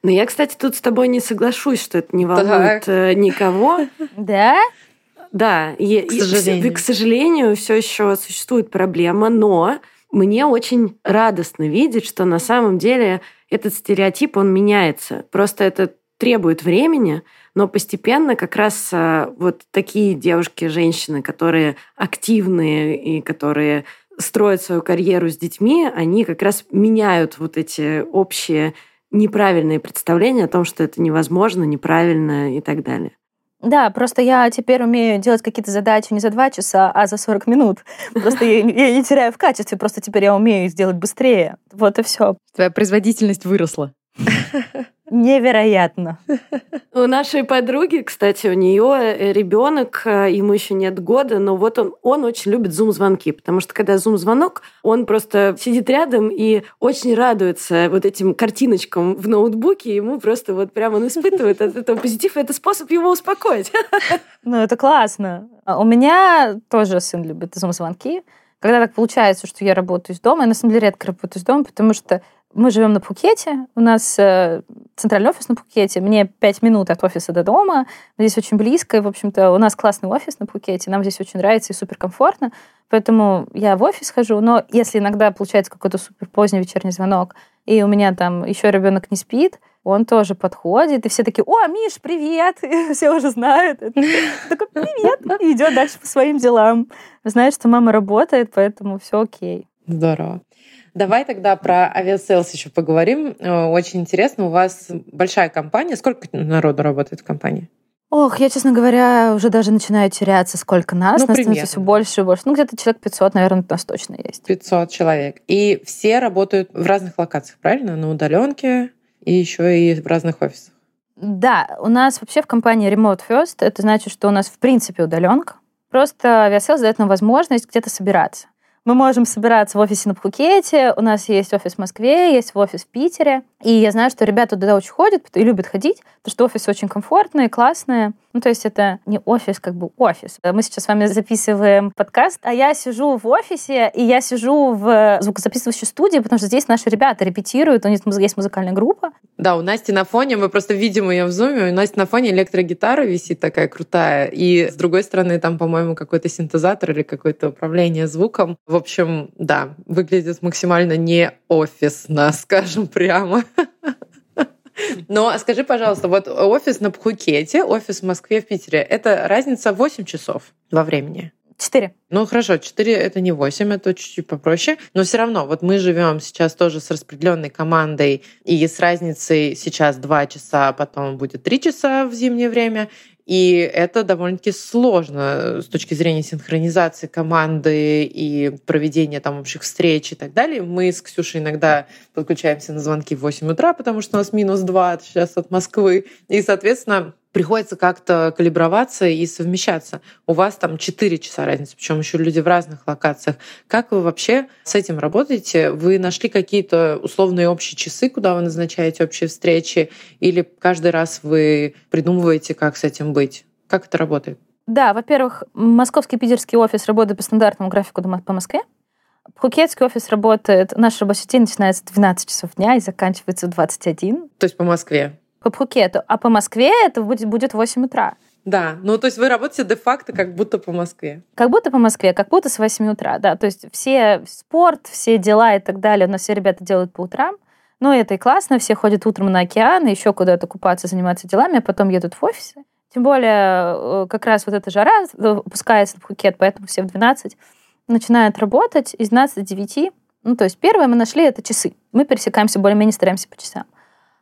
S2: Но я, кстати, тут с тобой не соглашусь, что это не волнует так. никого. [LAUGHS]
S3: Да?
S2: Да, и, к сожалению. И, к сожалению, все еще существует проблема, но мне очень радостно видеть, что на самом деле этот стереотип, он меняется. Просто это требует времени, но постепенно как раз а, вот такие девушки, женщины, которые активные и которые строят свою карьеру с детьми, они как раз меняют вот эти общие неправильные представления о том, что это невозможно, неправильно и так далее.
S3: Да, просто я теперь умею делать какие-то задачи не за два часа, а за 40 минут. Просто я, я не теряю в качестве, просто теперь я умею сделать быстрее. Вот и все.
S4: Твоя производительность выросла. [LAUGHS]
S3: Невероятно.
S2: У нашей подруги, кстати, у нее э, ребенок, э, ему еще нет года, но вот он, он очень любит зум-звонки, потому что когда зум-звонок, он просто сидит рядом и очень радуется вот этим картиночкам в ноутбуке, ему просто вот прямо он испытывает от этого позитив, и это способ его успокоить.
S3: Ну, это классно. А у меня тоже сын любит зум-звонки. Когда так получается, что я работаю из дома, я на самом деле редко работаю из дома, потому что мы живем на Пхукете, у нас э, центральный офис на Пхукете, мне пять минут от офиса до дома, здесь очень близко, и, в общем-то, у нас классный офис на Пхукете, нам здесь очень нравится и суперкомфортно, поэтому я в офис хожу, но если иногда получается какой-то супер поздний вечерний звонок, и у меня там еще ребенок не спит, он тоже подходит, и все такие, о, Миш, привет, [LAUGHS] и все уже знают. Такой, привет, и идет дальше по своим делам. Знает, что мама работает, поэтому все окей.
S1: Здорово. Давай тогда про Aviasales еще поговорим. Э, очень интересно, у вас большая компания. Сколько народу работает в компании?
S3: Ох, я, честно говоря, уже даже начинаю теряться, сколько нас. Ну, нас становится все больше и больше. Ну, где-то человек 500, наверное, у нас точно есть.
S1: 500 человек. И все работают в разных локациях, правильно? На удаленке и еще и в разных офисах.
S3: Да, у нас вообще в компании Remote First. Это значит, что у нас в принципе удаленка. Просто Aviasales дает нам возможность где-то собираться. Мы можем собираться в офисе на Пхукете, у нас есть офис в Москве, есть офис в Питере. И я знаю, что ребята туда очень ходят и любят ходить, потому что офисы очень классный. классные. Ну, то есть это не офис, как бы офис. Мы сейчас с вами записываем подкаст, а я сижу в офисе, и я сижу в звукозаписывающей студии, потому что здесь наши ребята репетируют, у них есть музыкальная группа.
S1: Да, у Насти на фоне, мы просто видим ее в зуме, у Насти на фоне электрогитара висит такая крутая, и с другой стороны там, по-моему, какой-то синтезатор или какое-то управление звуком. В общем, да, выглядит максимально не офисно, [LAUGHS] скажем прямо. Но скажи, пожалуйста, вот офис на Пхукете, офис в Москве, в Питере, это разница 8 часов во времени?
S3: Четыре.
S1: Ну хорошо, четыре это не восемь, это чуть-чуть попроще. Но все равно, вот мы живем сейчас тоже с распределенной командой и с разницей сейчас два часа, а потом будет три часа в зимнее время. И это довольно-таки сложно с точки зрения синхронизации команды и проведения там общих встреч и так далее. Мы с Ксюшей иногда подключаемся на звонки в 8 утра, потому что у нас минус 2 сейчас от Москвы. И, соответственно, приходится как-то калиброваться и совмещаться. У вас там 4 часа разницы, причем еще люди в разных локациях. Как вы вообще с этим работаете? Вы нашли какие-то условные общие часы, куда вы назначаете общие встречи? Или каждый раз вы придумываете, как с этим быть? Как это работает?
S3: Да, во-первых, московский питерский офис работает по стандартному графику по Москве. Пхукетский офис работает, наш рабочий день начинается в 12 часов дня и заканчивается в 21.
S1: То есть по Москве?
S3: По Пхукету, а по Москве это будет, будет 8 утра.
S1: Да, ну то есть вы работаете де-факто как будто по Москве.
S3: Как будто по Москве, как будто с 8 утра, да. То есть все спорт, все дела и так далее нас все ребята делают по утрам. Ну, это и классно, все ходят утром на океан, еще куда-то купаться, заниматься делами, а потом едут в офисы. Тем более, э, как раз вот эта жара опускается в Пхукет, поэтому все в 12 начинают работать из 12 до 9. Ну, то есть первое мы нашли это часы. Мы пересекаемся более-менее, стараемся по часам.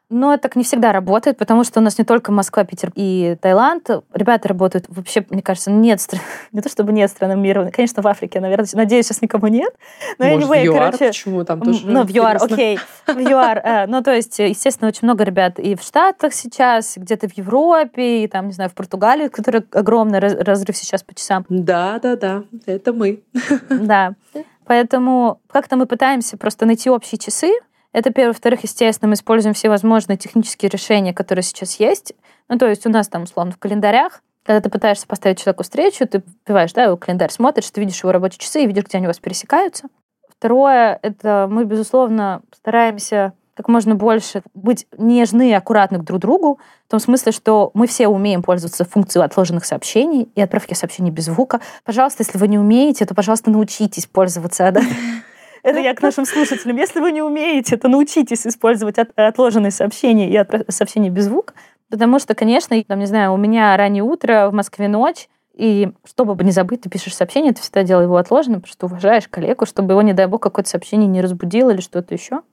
S3: Но так не всегда работает, потому что у нас не только Москва, Питер и Таиланд. Ребята работают вообще, мне кажется, нет стран, [LAUGHS] не то чтобы нет стран мира, конечно, в Африке, наверное, надеюсь, сейчас никого нет.
S1: Но Может, anyway, в ЮАР, короче, почему там тоже
S3: Ну, в ЮАР, окей, в ЮАР. Э, ну, то есть, естественно, очень много ребят и в Штатах сейчас, где-то в Европе, и там, не знаю, в Португалии, который огромный разрыв сейчас по часам.
S1: Да, да, да, это мы.
S3: Да. [LAUGHS] Поэтому как-то мы пытаемся просто найти общие часы, Это первое. Во-вторых, естественно, мы используем все возможные технические решения, которые сейчас есть. Ну, то есть у нас там, условно, в календарях, когда ты пытаешься поставить человеку встречу, ты вбиваешь, да, его календарь, смотришь, ты видишь его рабочие часы и видишь, где они у вас пересекаются. Второе, это мы, безусловно, стараемся как можно больше быть нежны и аккуратны друг к другу, в том смысле, что мы все умеем пользоваться функцией отложенных сообщений и отправки сообщений без звука. Пожалуйста, если вы не умеете, то, пожалуйста, научитесь пользоваться. Да? [LAUGHS] Это я к нашим слушателям. Если вы не умеете, то научитесь использовать от, отложенные сообщения и отправ... сообщения без звука. Потому что, конечно, там, не знаю, у меня раннее утро, в Москве ночь, и чтобы не забыть, ты пишешь сообщение, ты всегда делай его отложенным, потому что уважаешь коллегу, чтобы его, не дай бог, какое-то сообщение не разбудило или что-то еще.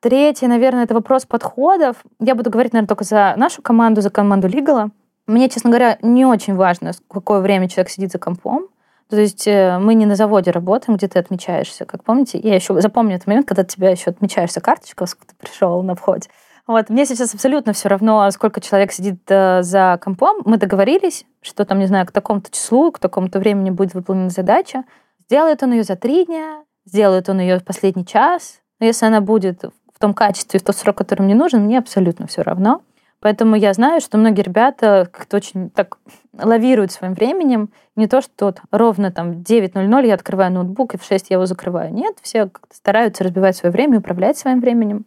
S3: Третье, наверное, это вопрос подходов. Я буду говорить, наверное, только за нашу команду, за команду Лигала. Мне, честно говоря, не очень важно, какое время человек сидит за компом. То есть э, мы не на заводе работаем, где ты отмечаешься. Как помните, я еще запомню этот момент, когда тебя еще отмечаешься карточка, сколько ты пришел на входе. Вот. Мне сейчас абсолютно все равно, сколько человек сидит э, за компом. Мы договорились, что там, не знаю, к такому-то числу, к такому-то времени будет выполнена задача. Сделает он ее за три дня, сделает он ее в последний час. Но если она будет в том качестве, в тот срок, который мне нужен, мне абсолютно все равно. Поэтому я знаю, что многие ребята как-то очень так лавируют своим временем. Не то, что вот ровно там 9.00 я открываю ноутбук, и в 6 я его закрываю. Нет, все как-то стараются разбивать свое время, управлять своим временем.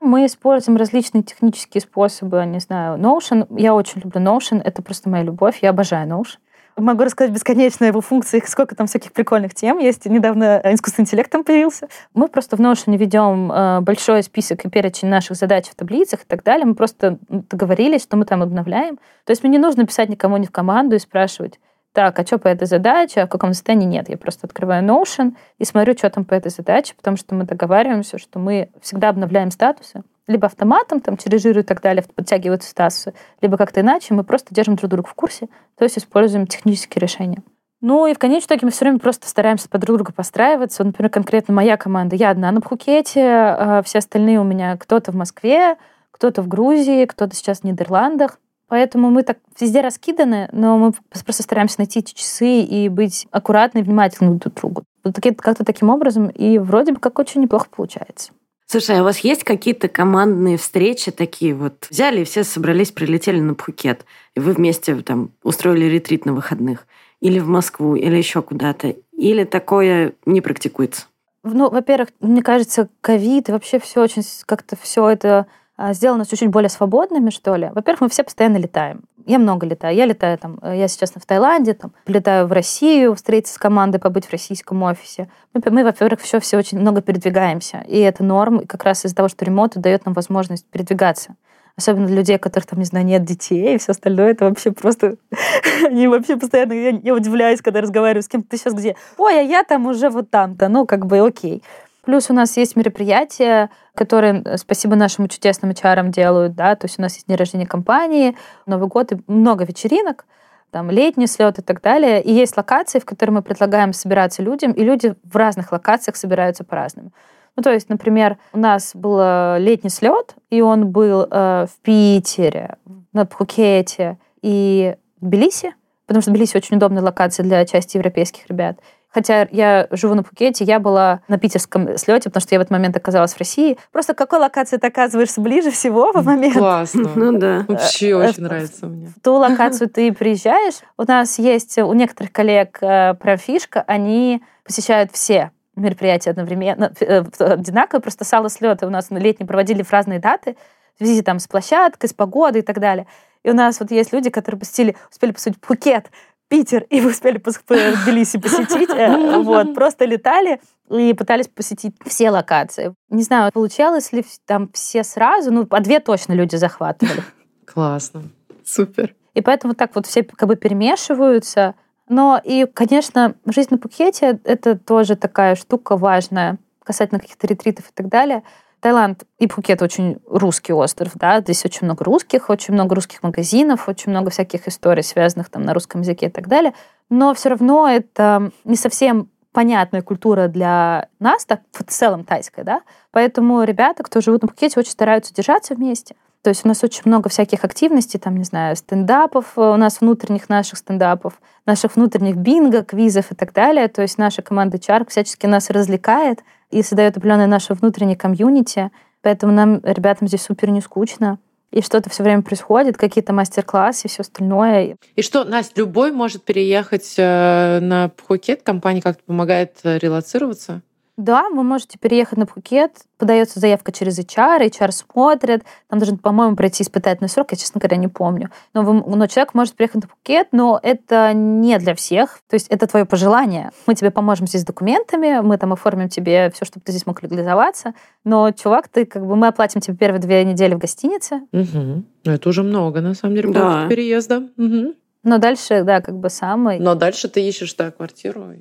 S3: Мы используем различные технические способы, не знаю, Notion. Я очень люблю Notion, это просто моя любовь, я обожаю Notion. Могу рассказать бесконечно его функции, сколько там всяких прикольных тем есть. Недавно искусственный интеллект там появился. Мы просто в Notion ведем э, большой список и перечень наших задач в таблицах и так далее. Мы просто договорились, что мы там обновляем. То есть мне не нужно писать никому ни в команду и спрашивать, так, а что по этой задаче, а в каком состоянии нет. Я просто открываю Notion и смотрю, что там по этой задаче, потому что мы договариваемся, что мы всегда обновляем статусы либо автоматом, там, через жиры и так далее, подтягиваются статусы, либо как-то иначе, мы просто держим друг друга в курсе, то есть используем технические решения. Ну и в конечном итоге мы все время просто стараемся под друг друга постраиваться. Вот, например, конкретно моя команда. Я одна на Пхукете, а все остальные у меня кто-то в Москве, кто-то в Грузии, кто-то сейчас в Нидерландах. Поэтому мы так везде раскиданы, но мы просто стараемся найти эти часы и быть аккуратны и внимательны друг к другу. Вот как-то таким образом, и вроде бы как очень неплохо получается.
S2: Слушай, а у вас есть какие-то командные встречи такие вот? Взяли и все собрались, прилетели на Пхукет, и вы вместе там устроили ретрит на выходных? Или в Москву, или еще куда-то? Или такое не практикуется?
S3: Ну, во-первых, мне кажется, ковид и вообще все очень как-то все это а, сделано чуть-чуть более свободными, что ли. Во-первых, мы все постоянно летаем. Я много летаю. Я летаю там, э, я сейчас в Таиланде, там, летаю в Россию, встретиться с командой, побыть в российском офисе. Мы, мы во-первых, все, все очень много передвигаемся. И это норм, и как раз из-за того, что ремонт дает нам возможность передвигаться. Особенно для людей, у которых там, не знаю, нет детей и все остальное, это вообще просто... [LAUGHS] Они вообще постоянно... Я, я удивляюсь, когда разговариваю с кем-то. Ты сейчас где? Ой, а я там уже вот там-то. Ну, как бы окей. Плюс у нас есть мероприятия, которые, э, спасибо нашим чудесным HR делают, да, то есть у нас есть день рождения компании, Новый год и много вечеринок, там летний слет и так далее. И есть локации, в которые мы предлагаем собираться людям, и люди в разных локациях собираются по-разному. Ну, то есть, например, у нас был э, летний слет, и он был э, в Питере, на Пхукете и в Тбилиси, потому что Тбилиси очень удобная локация для части европейских ребят. Хотя я живу на Пукете, я была на питерском слете, потому что я в этот момент оказалась в России. Просто к какой локации ты оказываешься ближе всего в момент?
S1: Классно.
S2: Ну да.
S1: Вообще э, очень нравится мне.
S3: В ту локацию ты приезжаешь. У нас есть у некоторых коллег э, прям фишка, они посещают все мероприятия одновременно, э, одинаково, просто сало слеты у нас на летние проводили в разные даты, в связи там с площадкой, с погодой и так далее. И у нас вот есть люди, которые посетили, успели посетить Пхукет, Питер, и вы успели Тбилиси посетить. Э, [LAUGHS] вот, просто летали и пытались посетить все локации. Не знаю, получалось ли там все сразу, ну, по две точно люди захватывали. [LAUGHS]
S1: Классно.
S4: Супер.
S3: И поэтому так вот все как бы перемешиваются. Но и, конечно, жизнь на Пукете — это тоже такая штука важная касательно каких-то ретритов и так далее. Таиланд и Пхукет очень русский остров, да, здесь очень много русских, очень много русских магазинов, очень много всяких историй, связанных там на русском языке и так далее. Но все равно это не совсем понятная культура для нас, так в целом тайская, да. Поэтому ребята, кто живут на Пхукете, очень стараются держаться вместе. То есть у нас очень много всяких активностей, там, не знаю, стендапов, у нас внутренних наших стендапов, наших внутренних бинго, квизов и так далее. То есть наша команда Чарк всячески нас развлекает, и создает определенное наше внутреннее комьюнити. Поэтому нам, ребятам, здесь супер не скучно. И что-то все время происходит, какие-то мастер-классы и все остальное.
S1: И что, Настя, любой может переехать э, на Пхукет? Компания как-то помогает э, релацироваться?
S3: Да, вы можете переехать на Пхукет, подается заявка через HR, HR смотрит, там должен, по-моему, пройти испытательный срок, я, честно говоря, не помню. Но, вы, но человек может приехать на Пхукет, но это не для всех, то есть это твое пожелание. Мы тебе поможем здесь с документами, мы там оформим тебе все, чтобы ты здесь мог легализоваться, но, чувак, ты как бы мы оплатим тебе первые две недели в гостинице.
S1: Угу. Это уже много, на самом деле, да. переезда. Угу.
S3: Но дальше, да, как бы самый.
S1: Но дальше ты ищешь, да, квартиру.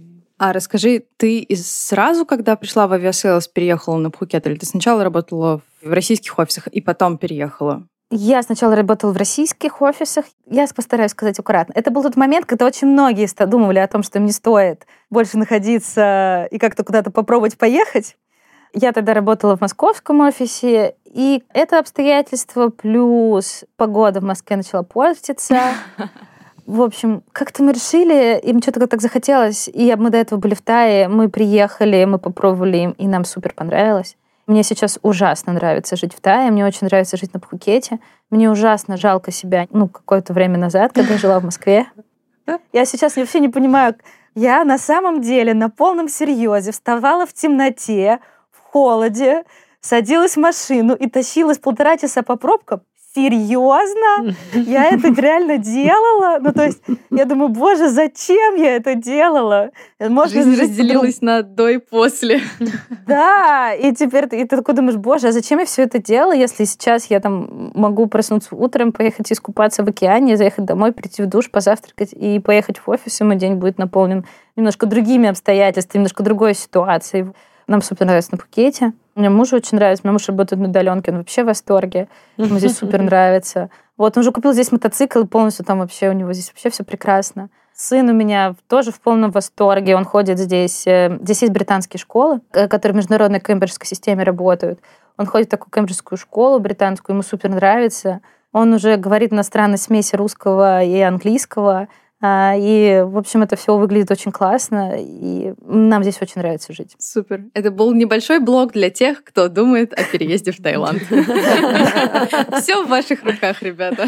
S4: А расскажи, ты сразу, когда пришла в Aviasales, переехала на Пхукет, или ты сначала работала в российских офисах и потом переехала?
S3: Я сначала работала в российских офисах. Я постараюсь сказать аккуратно. Это был тот момент, когда очень многие думали о том, что им не стоит больше находиться и как-то куда-то попробовать поехать. Я тогда работала в московском офисе, и это обстоятельство плюс погода в Москве начала портиться. [LAUGHS] В общем, как-то мы решили, им что-то так захотелось, и мы до этого были в Тае, мы приехали, мы попробовали и нам супер понравилось. Мне сейчас ужасно нравится жить в Тае, мне очень нравится жить на Пхукете. Мне ужасно жалко себя, ну, какое-то время назад, когда жила в Москве. Я сейчас вообще не понимаю, я на самом деле на полном серьезе вставала в темноте, в холоде, садилась в машину и тащилась полтора часа по пробкам, серьезно? Я [LAUGHS] это реально делала? Ну, то есть, я думаю, боже, зачем я это делала?
S4: Можно Жизнь разделилась на до и после. [LAUGHS]
S3: Да, и теперь ты, и ты такой думаешь, боже, а зачем я все это делала, если сейчас я там могу проснуться утром, поехать искупаться в океане, заехать домой, прийти в душ, позавтракать и поехать в офис, и мой день будет наполнен немножко другими обстоятельствами, немножко другой ситуацией. Нам супер нравится на Пхукете. Мне мужу очень нравится. Мне муж работает на удаленке, он вообще в восторге. Ему здесь супер нравится. Вот, он уже купил здесь мотоцикл, и полностью там вообще у него здесь вообще все прекрасно. Сын у меня тоже в полном восторге. Он ходит здесь. Э, здесь есть британские школы, которые в международной кембриджской системе работают. Он ходит в такую кембриджскую школу британскую, ему супер нравится. Он уже говорит иностранной смеси русского и английского. А, и, в общем, это все выглядит очень классно, и нам здесь очень нравится жить.
S4: Супер. Это был небольшой блог для тех, кто думает о переезде в Таиланд. [LAUGHS] Все в ваших руках, ребята.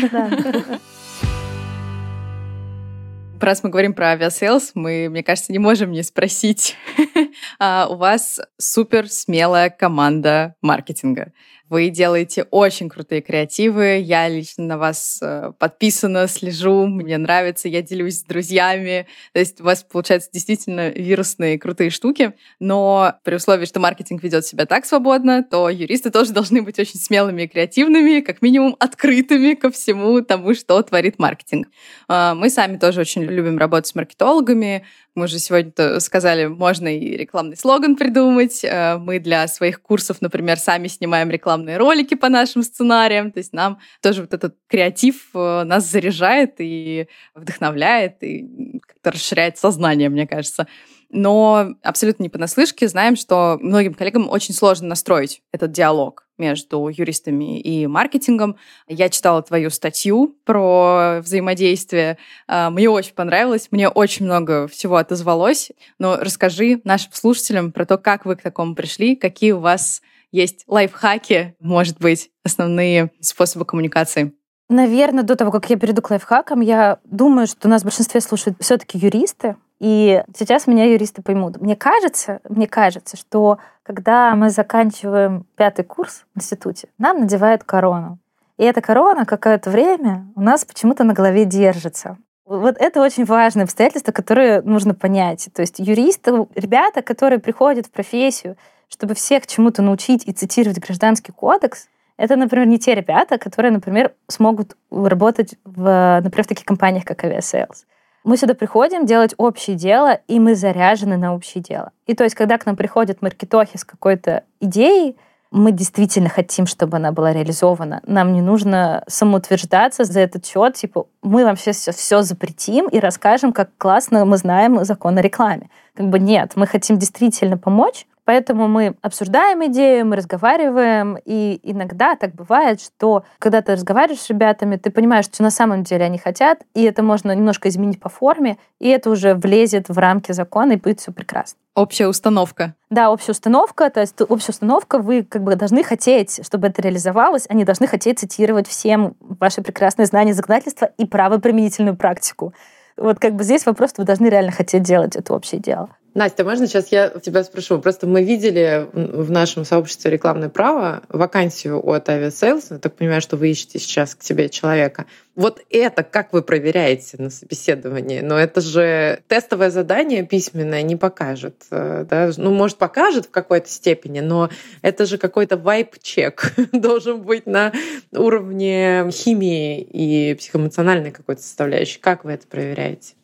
S4: Раз мы говорим про Aviasales, мы, мне кажется, не можем не спросить. [LAUGHS] А, у вас супер смелая команда маркетинга. Вы делаете очень крутые креативы. Я лично на вас э, подписана, слежу, мне нравится, я делюсь с друзьями. То есть у вас получаются действительно вирусные крутые штуки. Но при условии, что маркетинг ведет себя так свободно, то юристы тоже должны быть очень смелыми и креативными, как минимум открытыми ко всему тому, что творит маркетинг. А, мы сами тоже очень любим работать с маркетологами. Мы же сегодня сказали, можно и рекламный слоган придумать. Э, мы для своих курсов, например, сами снимаем рекламные ролики по нашим сценариям. То есть нам тоже вот этот креатив э, нас заряжает и вдохновляет, и как-то расширяет сознание, мне кажется но абсолютно не понаслышке знаем, что многим коллегам очень сложно настроить этот диалог между юристами и маркетингом. Я читала твою статью про взаимодействие. А, мне очень понравилось, мне очень много всего отозвалось. Но расскажи нашим слушателям про то, как вы к такому пришли, какие у вас есть лайфхаки, может быть, основные способы коммуникации.
S3: Наверное, до того, как я перейду к лайфхакам, я думаю, что нас в большинстве слушают все-таки юристы, и сейчас меня юристы поймут. Мне кажется, мне кажется, что когда мы заканчиваем пятый курс в институте, нам надевают корону. И эта корона какое-то время у нас почему-то на голове держится. Вот это очень важное обстоятельство, которое нужно понять. То есть юристы, ребята, которые приходят в профессию, чтобы всех чему-то научить и цитировать гражданский кодекс, это, например, не те ребята, которые, например, смогут работать в, например, в таких компаниях, как Aviasales. Мы сюда приходим делать общее дело, и мы заряжены на общее дело. И то есть, когда к нам приходят маркетохи с какой-то идеей, мы действительно хотим, чтобы она была реализована. Нам не нужно самоутверждаться за этот счет, типа, мы сейчас все, все запретим и расскажем, как классно мы знаем закон о рекламе. Как бы нет, мы хотим действительно помочь, Поэтому мы обсуждаем идею, мы разговариваем, и иногда так бывает, что когда ты разговариваешь с ребятами, ты понимаешь, что на самом деле они хотят, и это можно немножко изменить по форме, и это уже влезет в рамки закона, и будет все прекрасно.
S4: Общая установка.
S3: Да, общая установка, то есть общая установка, вы как бы должны хотеть, чтобы это реализовалось, они должны хотеть цитировать всем ваши прекрасные знания законодательства и правоприменительную практику. Вот как бы здесь вопрос, вы должны реально хотеть делать это общее дело.
S1: Настя, можно сейчас я тебя спрошу? Просто мы видели в нашем сообществе рекламное право вакансию от Aviasales. Я так понимаю, что вы ищете сейчас к тебе человека. Вот это как вы проверяете на собеседовании? Но это же тестовое задание письменное не покажет. Э, да? Ну, может, покажет в какой-то степени, но это же какой-то вайп-чек [LAUGHS] должен быть на уровне химии и психоэмоциональной какой-то составляющей. Как вы это проверяете?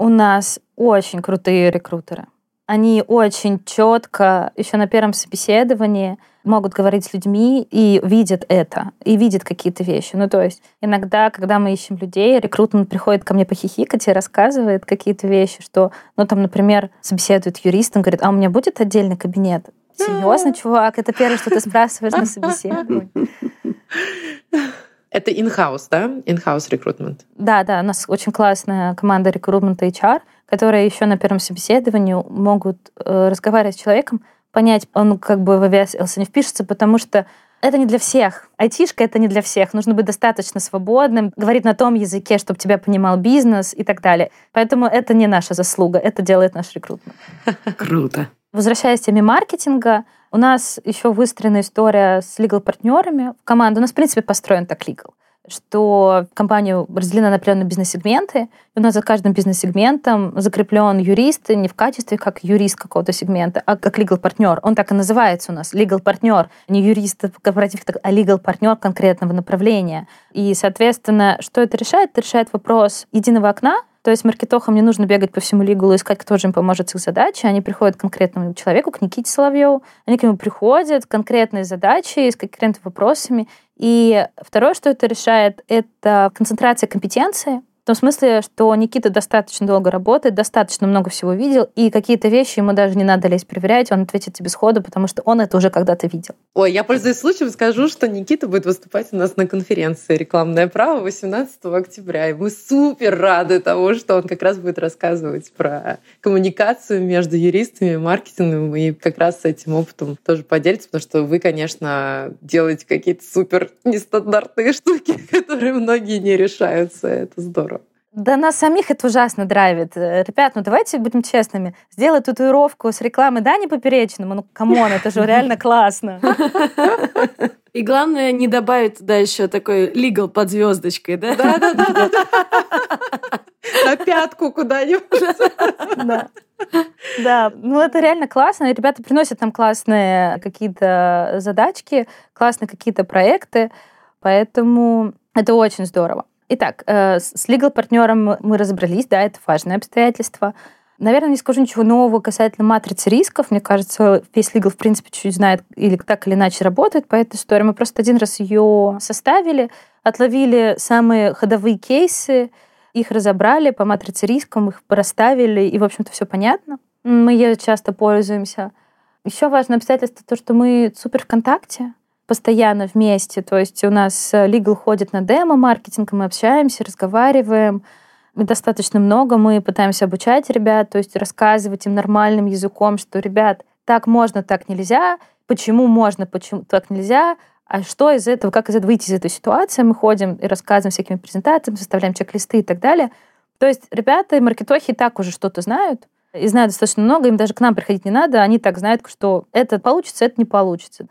S3: У нас очень крутые рекрутеры. Они очень четко, еще на первом собеседовании, могут говорить с людьми и видят это, и видят какие-то вещи. Ну, то есть иногда, когда мы ищем людей, рекрутмент приходит ко мне похихикать и рассказывает какие-то вещи, что, ну, там, например, собеседует юрист, он говорит, а у меня будет отдельный кабинет? Серьезно, чувак? Это первое, что ты спрашиваешь на собеседовании.
S1: Это in-house, да? In-house рекрутмент.
S3: Да, да, у нас очень классная команда рекрутмента HR, которые еще на первом собеседовании могут э, разговаривать с человеком, понять, он как бы в Aviasales не впишется, потому что это не для всех. Айтишка — это не для всех. Нужно быть достаточно свободным, говорить на том языке, чтобы тебя понимал бизнес и так далее. Поэтому это не наша заслуга, это делает наш рекрутмент.
S2: Круто.
S3: Возвращаясь к теме маркетинга, у нас еще выстроена история с legal-партнерами в команду. У нас, в принципе, построен так legal что компанию разделена на определенные бизнес-сегменты, у нас за каждым бизнес-сегментом закреплен юрист не в качестве как юрист какого-то сегмента, а как legal-партнер. Он так и называется у нас, legal-партнер, не юрист корпоратив, а legal-партнер конкретного направления. И, соответственно, что это решает? Это решает вопрос единого окна, то есть маркетохам не нужно бегать по всему лигулу искать, кто же им поможет с их задачей. Они приходят к конкретному человеку, к Никите Соловьеву. Они к нему приходят, конкретные задачи, с конкретными вопросами. И второе, что это решает, это концентрация компетенции. Том смысле, что Никита достаточно долго работает, достаточно много всего видел, и какие-то вещи ему даже не надо лезть проверять, он ответит тебе сходу, потому что он это уже когда-то видел.
S1: Ой, я пользуясь случаем скажу, что Никита будет выступать у нас на конференции «Рекламное право» 18 октября, и мы супер рады того, что он как раз будет рассказывать про коммуникацию между юристами, маркетингом, и как раз с этим опытом тоже поделиться, потому что вы, конечно, делаете какие-то супер нестандартные штуки, [LAUGHS] которые многие не решаются, это здорово.
S3: Да нас самих это ужасно драйвит. Э, ребят, ну давайте будем честными. Сделать татуировку с рекламой Дани Поперечному, ну come on, это же реально классно. [LAUGHS]
S2: И главное не добавить туда еще такой legal под звездочкой, да?
S1: Да, да, да. На пятку куда-нибудь.
S3: Да. Да, ну это реально классно. Ребята приносят нам классные какие-то задачки, классные какие-то проекты, поэтому это очень здорово. Итак, э, с legal-партнером мы разобрались, да, это важное обстоятельство. Наверное, не скажу ничего нового касательно матрицы рисков. Мне кажется, весь legal, в принципе, чуть-чуть знает или так или иначе работает по этой истории. Мы просто один раз ее составили, отловили самые ходовые кейсы, их разобрали по матрице рисков, их расставили, и, в общем-то, все понятно. Мы ею часто пользуемся. Еще важное обстоятельство то, что мы супер в контакте постоянно вместе. То есть у нас Legal ходит на демо-маркетинг, мы общаемся, разговариваем. Достаточно много, мы пытаемся обучать ребят, то есть рассказывать им нормальным языком, что, ребят, так можно, так нельзя, почему можно, почему так нельзя, а что из этого, как из этого выйти из этой ситуации. Мы ходим и рассказываем всякими презентациями, составляем чек-листы и так далее. То есть ребята и маркетохи так уже что-то знают, и знают достаточно много, им даже к нам приходить не надо, они так знают, что это получится, это не получится.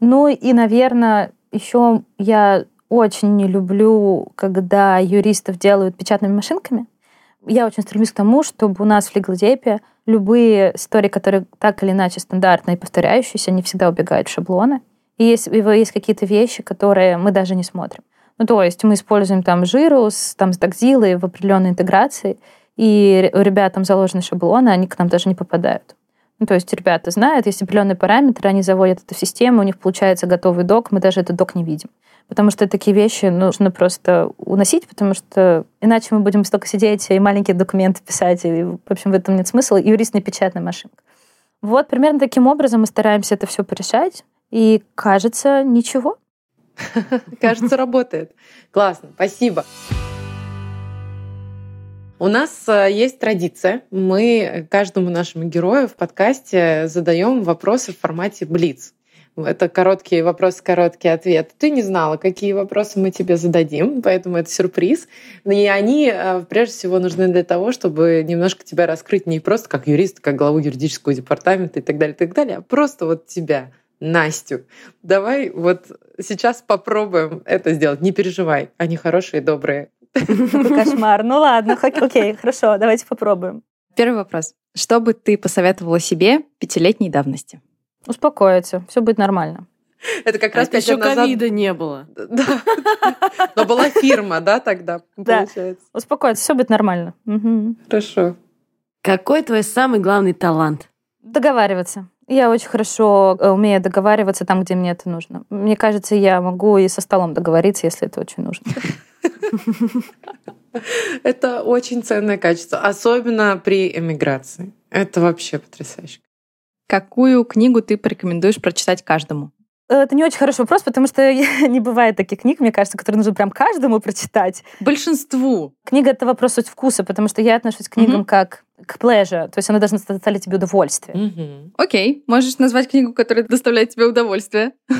S3: Ну и, наверное, еще я очень не люблю, когда юристов делают печатными машинками. Я очень стремлюсь к тому, чтобы у нас в лигалдепе любые истории, которые так или иначе стандартные и повторяющиеся, они всегда убегают в шаблоны. И есть, есть какие-то вещи, которые мы даже не смотрим. Ну, то есть мы используем там жиру, с, там, с дакзилой в определенной интеграции, и у ребят там заложены шаблоны, они к нам даже не попадают. Ну, то есть ребята знают, есть определенные параметры, они заводят эту систему, у них получается готовый док, мы даже этот док не видим. Потому что такие вещи нужно просто уносить, потому что иначе мы будем столько сидеть и маленькие документы писать, и, в общем, в этом нет смысла. Юрист не печатная машинка. Вот примерно таким образом мы стараемся это все порешать. И кажется, ничего. [LAUGHS]
S1: Кажется, работает. Классно, спасибо. У нас э, есть традиция. Мы каждому нашему герою в подкасте задаем вопросы в формате Блиц. Это короткий вопрос, короткий ответ. Ты не знала, какие вопросы мы тебе зададим, поэтому это сюрприз. И они, э, прежде всего, нужны для того, чтобы немножко тебя раскрыть не просто как юриста, как главу юридического департамента и так далее, и так далее, а просто вот тебя, Настю. Давай вот сейчас попробуем это сделать. Не переживай, они хорошие, добрые.
S3: Кошмар. Ну ладно, [LAUGHS] окей, хорошо, давайте попробуем.
S4: Первый вопрос. Что бы ты посоветовала себе пятилетней давности?
S3: Успокоиться, все будет нормально.
S1: Это как раз
S2: Это еще ковида не было. [LAUGHS]
S1: Да. Но была фирма, да, тогда, получается.
S3: Успокоиться, все будет нормально.
S1: Хорошо.
S2: Какой твой самый главный талант?
S3: Договариваться. Я очень хорошо э, умею договариваться там, где мне это нужно. Мне кажется, я могу и со столом договориться, если это очень нужно. [LAUGHS]
S1: Это очень ценное качество, особенно при эмиграции. Это вообще потрясающе.
S4: Какую книгу ты порекомендуешь прочитать каждому?
S3: Это не очень хороший вопрос, потому что [LAUGHS] не бывает таких книг, мне кажется, которые нужно прям каждому прочитать.
S4: Большинству.
S3: Книга — это вопрос суть вкуса, потому что я отношусь к книгам mm-hmm. как к pleasure, то есть она должна доставлять тебе удовольствие.
S4: Mm-hmm. Окей, можешь назвать книгу, которая доставляет тебе удовольствие. [LAUGHS]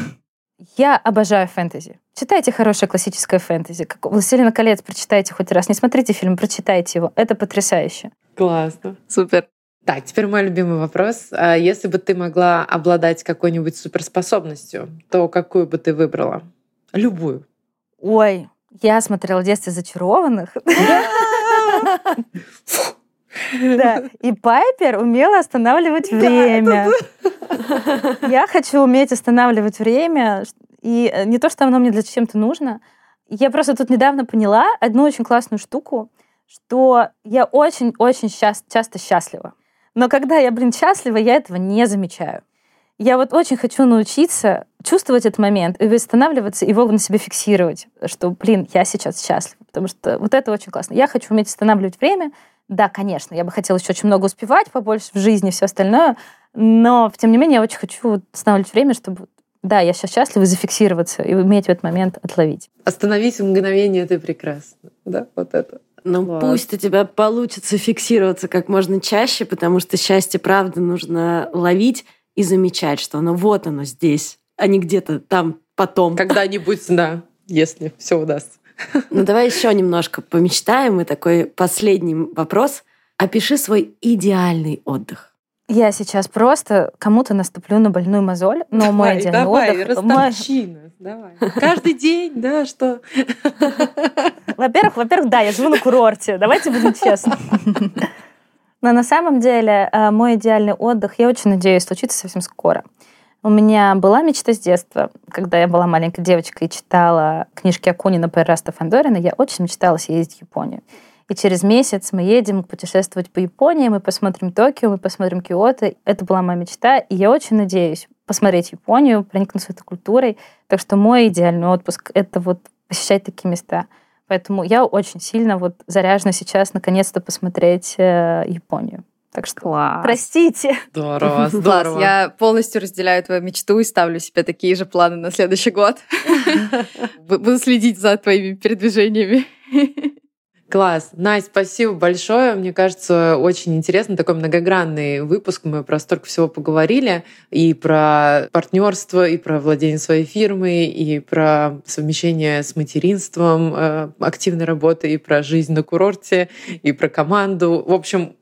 S3: Я обожаю фэнтези. Читайте хорошее классическое фэнтези. Как «Властелина колец» прочитайте хоть раз. Не смотрите фильм, прочитайте его. Это потрясающе.
S1: Классно.
S4: Супер.
S1: Так, теперь мой любимый вопрос. А если бы ты могла обладать какой-нибудь суперспособностью, то какую бы ты выбрала? Любую.
S3: Ой, я смотрела в детстве «Зачарованных». [LAUGHS] Да, и Пайпер умела останавливать время. Я хочу уметь останавливать время, и э, не то, что оно мне для чем-то нужно. Я просто тут недавно поняла одну очень классную штуку, что я очень-очень часто счастлива. Но когда я, блин, счастлива, я этого не замечаю. Я вот очень хочу научиться чувствовать этот момент и восстанавливаться, его на себе фиксировать, что, блин, я сейчас счастлива, потому что вот это очень классно. Я хочу уметь останавливать время. Да, конечно, я бы хотела еще очень много успевать, побольше в жизни, все остальное, но, тем не менее, я очень хочу останавливать время, чтобы да, я сейчас счастлива зафиксироваться и уметь в этот момент отловить.
S1: Остановить мгновение — это прекрасно. Да, вот это.
S2: Ну, Класс. пусть у тебя получится фиксироваться как можно чаще, потому что счастье, правда, нужно ловить и замечать, что оно вот оно здесь, а не где-то там потом.
S1: Когда-нибудь, да, если все удастся.
S2: Ну, давай еще немножко помечтаем. И такой последний вопрос. Опиши свой идеальный отдых.
S3: Я сейчас просто кому-то наступлю на больную мозоль, но давай, мой идеальный
S1: давай,
S3: отдых...
S1: Мой... Давай, Каждый день, да, что? [LAUGHS]
S3: Во-первых, во-первых, да, я живу на курорте. Давайте будем честны. [LAUGHS] Но на самом деле э, мой идеальный отдых, я очень надеюсь, случится совсем скоро. У меня была мечта с детства, когда я была маленькой девочкой и читала книжки Акунина по Раста Фандорина, я очень мечтала съездить в Японию. И через месяц мы едем путешествовать по Японии, мы посмотрим Токио, мы посмотрим Киото. Это была моя мечта, и я очень надеюсь посмотреть Японию, проникнуться этой культурой. Так что мой идеальный отпуск — это вот посещать такие места. Поэтому я очень сильно вот заряжена сейчас наконец-то посмотреть э, Японию. Так что
S4: Класс.
S3: простите.
S1: Здорово, [LAUGHS] здорово.
S4: Класс, я полностью разделяю твою мечту и ставлю себе такие же планы на следующий год. [LAUGHS] Буду следить за твоими передвижениями.
S1: Класс. Настя, спасибо большое. Мне кажется, очень интересно. Такой многогранный выпуск. Мы про столько всего поговорили. И про партнерство, и про владение своей фирмой, и про совмещение с материнством, э, активной работы, и про жизнь на курорте, и про команду. В общем,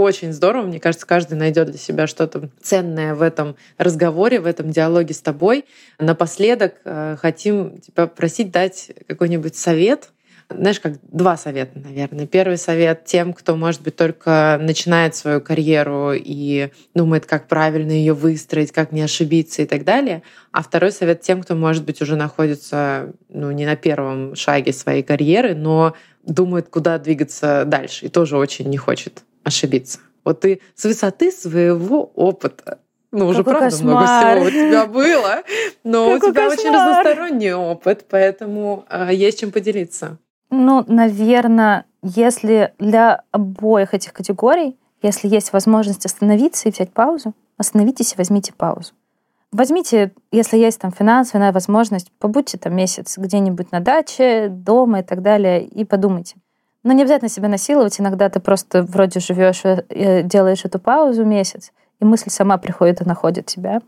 S1: очень здорово. Мне кажется, каждый найдет для себя что-то ценное в этом разговоре, в этом диалоге с тобой. Напоследок э, хотим тебя просить дать какой-нибудь совет знаешь, как два совета, наверное. Первый совет тем, кто, может быть, только начинает свою карьеру и думает, как правильно ее выстроить, как не ошибиться и так далее. А второй совет тем, кто, может быть, уже находится ну, не на первом шаге своей карьеры, но думает, куда двигаться дальше и тоже очень не хочет ошибиться. Вот ты с высоты своего опыта ну, уже
S3: Какой
S1: правда
S3: кошмар.
S1: много всего у тебя было, но
S3: Какой
S1: у тебя
S3: кошмар.
S1: очень разносторонний опыт, поэтому э, есть чем поделиться.
S3: Ну, наверное, если для обоих этих категорий Если есть возможность остановиться и взять паузу, остановитесь и возьмите паузу. Возьмите, если есть там финансовая возможность, побудьте там месяц где-нибудь на даче, дома и так далее, и подумайте. Но не обязательно себя насиловать. Иногда ты просто вроде живешь, э, делаешь эту паузу месяц, и мысль сама приходит и находит тебя.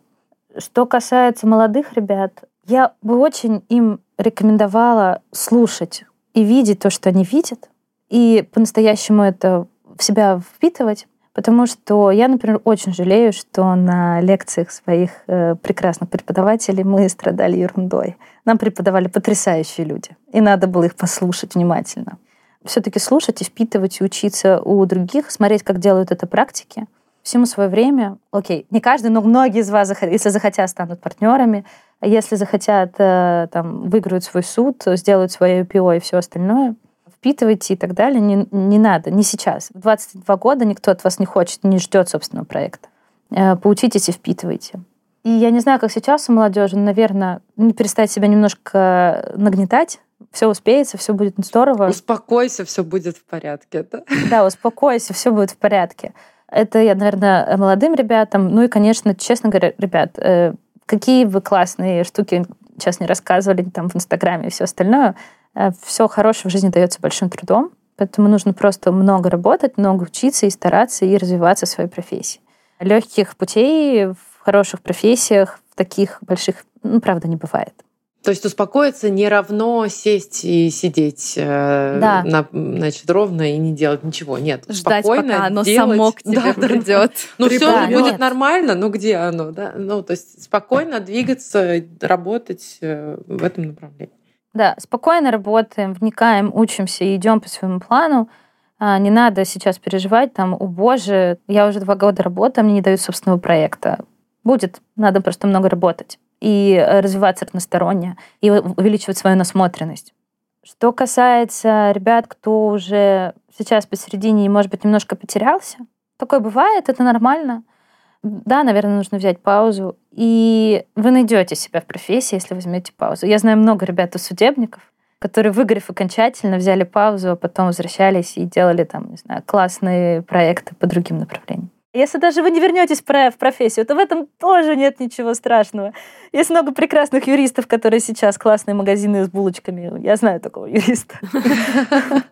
S3: Что касается молодых ребят, я бы очень им рекомендовала слушать и видеть то, что они видят, и по-настоящему это в себя впитывать, Потому что я, например, очень жалею, что на лекциях своих э, прекрасных преподавателей мы страдали ерундой. Нам преподавали потрясающие люди, и надо было их послушать внимательно. Все-таки слушать и впитывать, и учиться у других, смотреть, как делают это практики. Всему свое время. Окей, не каждый, но многие из вас, если захотят, станут партнерами. Если захотят, э, там, выиграют свой суд, сделают свое IPO и все остальное — впитывайте и так далее. Не, не надо, не сейчас. В 22 года никто от вас не хочет, не ждет собственного проекта. Э, поучитесь и впитывайте. И я не знаю, как сейчас у молодежи, наверное, не перестать себя немножко нагнетать, все успеется, все будет здорово.
S1: Успокойся, все будет в порядке. Да,
S3: да успокойся, все будет в порядке. Это я, наверное, молодым ребятам. Ну и, конечно, честно говоря, ребят, э, какие вы классные штуки сейчас не рассказывали там в Инстаграме и все остальное. Э, все хорошее в жизни дается большим трудом, поэтому нужно просто много работать, много учиться и стараться и развиваться в своей профессии. Легких путей в хороших профессиях, в таких больших, ну, правда, не бывает.
S1: То есть успокоиться не равно сесть и сидеть э, да. на, значит, ровно и не делать ничего. Нет,
S4: Ждать,
S1: спокойно
S4: пока оно
S1: делать.
S4: само к [LAUGHS] тебе да, придет.
S1: Ну все да, будет нет. нормально, но где оно? Да? Ну, то есть спокойно двигаться, работать э, в этом направлении.
S3: Да, спокойно работаем, вникаем, учимся и идем по своему плану. А, не надо сейчас переживать, там, о боже, я уже два года работаю, мне не дают собственного проекта. Будет, надо просто много работать и э, развиваться разносторонне, и увеличивать свою насмотренность. Что касается ребят, кто уже сейчас посередине и, может быть, немножко потерялся, такое бывает, это нормально. Да, наверное, нужно взять паузу. И вы найдете себя в профессии, если возьмете паузу. Я знаю много ребят-судебников, которые, выгорев окончательно, взяли паузу, а потом возвращались и делали там, не знаю, классные проекты по другим направлениям. Если даже вы не вернетесь в профессию, то в этом тоже нет ничего страшного. Есть много прекрасных юристов, которые сейчас классные магазины с булочками. Я знаю такого юриста. [LAUGHS]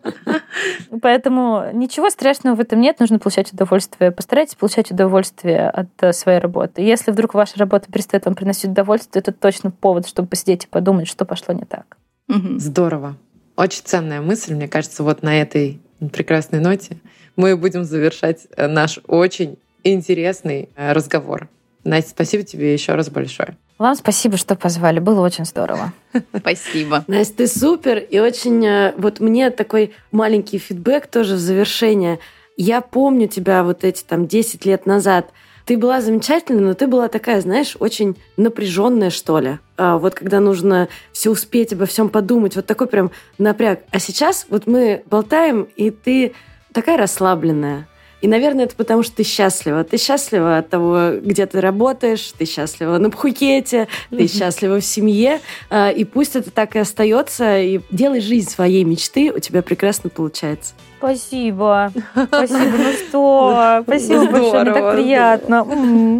S3: Поэтому ничего страшного в этом нет. Нужно получать удовольствие. Постарайтесь получать удовольствие от э, своей работы. Если вдруг ваша работа перестает вам приносить удовольствие, это точно повод, чтобы посидеть и подумать, что пошло не так.
S1: Здорово. Очень ценная мысль, мне кажется, вот на этой прекрасной ноте мы будем завершать э, наш очень интересный э, разговор. Настя, спасибо тебе еще раз большое.
S3: Вам спасибо, что позвали. Было очень здорово. [LAUGHS]
S4: Спасибо.
S2: Настя, ты супер. И очень... Э, вот мне такой маленький фидбэк тоже в завершение. Я помню тебя вот эти там 10 лет назад. Ты была замечательная, но ты была такая, знаешь, очень напряженная, что ли. А вот когда нужно все успеть, обо всем подумать, вот такой прям напряг. А сейчас вот мы болтаем, и ты такая расслабленная. И, наверное, это потому, что ты счастлива. Ты счастлива от того, где ты работаешь, ты счастлива на Пхукете, ты счастлива в семье. А, и пусть это так и остается, и делай жизнь своей мечты, у тебя прекрасно получается.
S3: Спасибо. [LAUGHS] Спасибо. Ну что? Спасибо большое. Мне так приятно.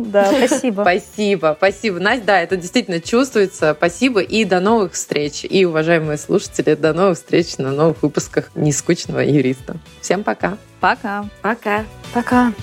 S3: Да, спасибо.
S1: Спасибо. Спасибо. Настя, да, это действительно чувствуется. Спасибо. И до новых встреч. И, уважаемые слушатели, до новых встреч на новых выпусках «Нескучного юриста». Всем пока.
S4: Пока.
S2: Пока.
S3: Пока.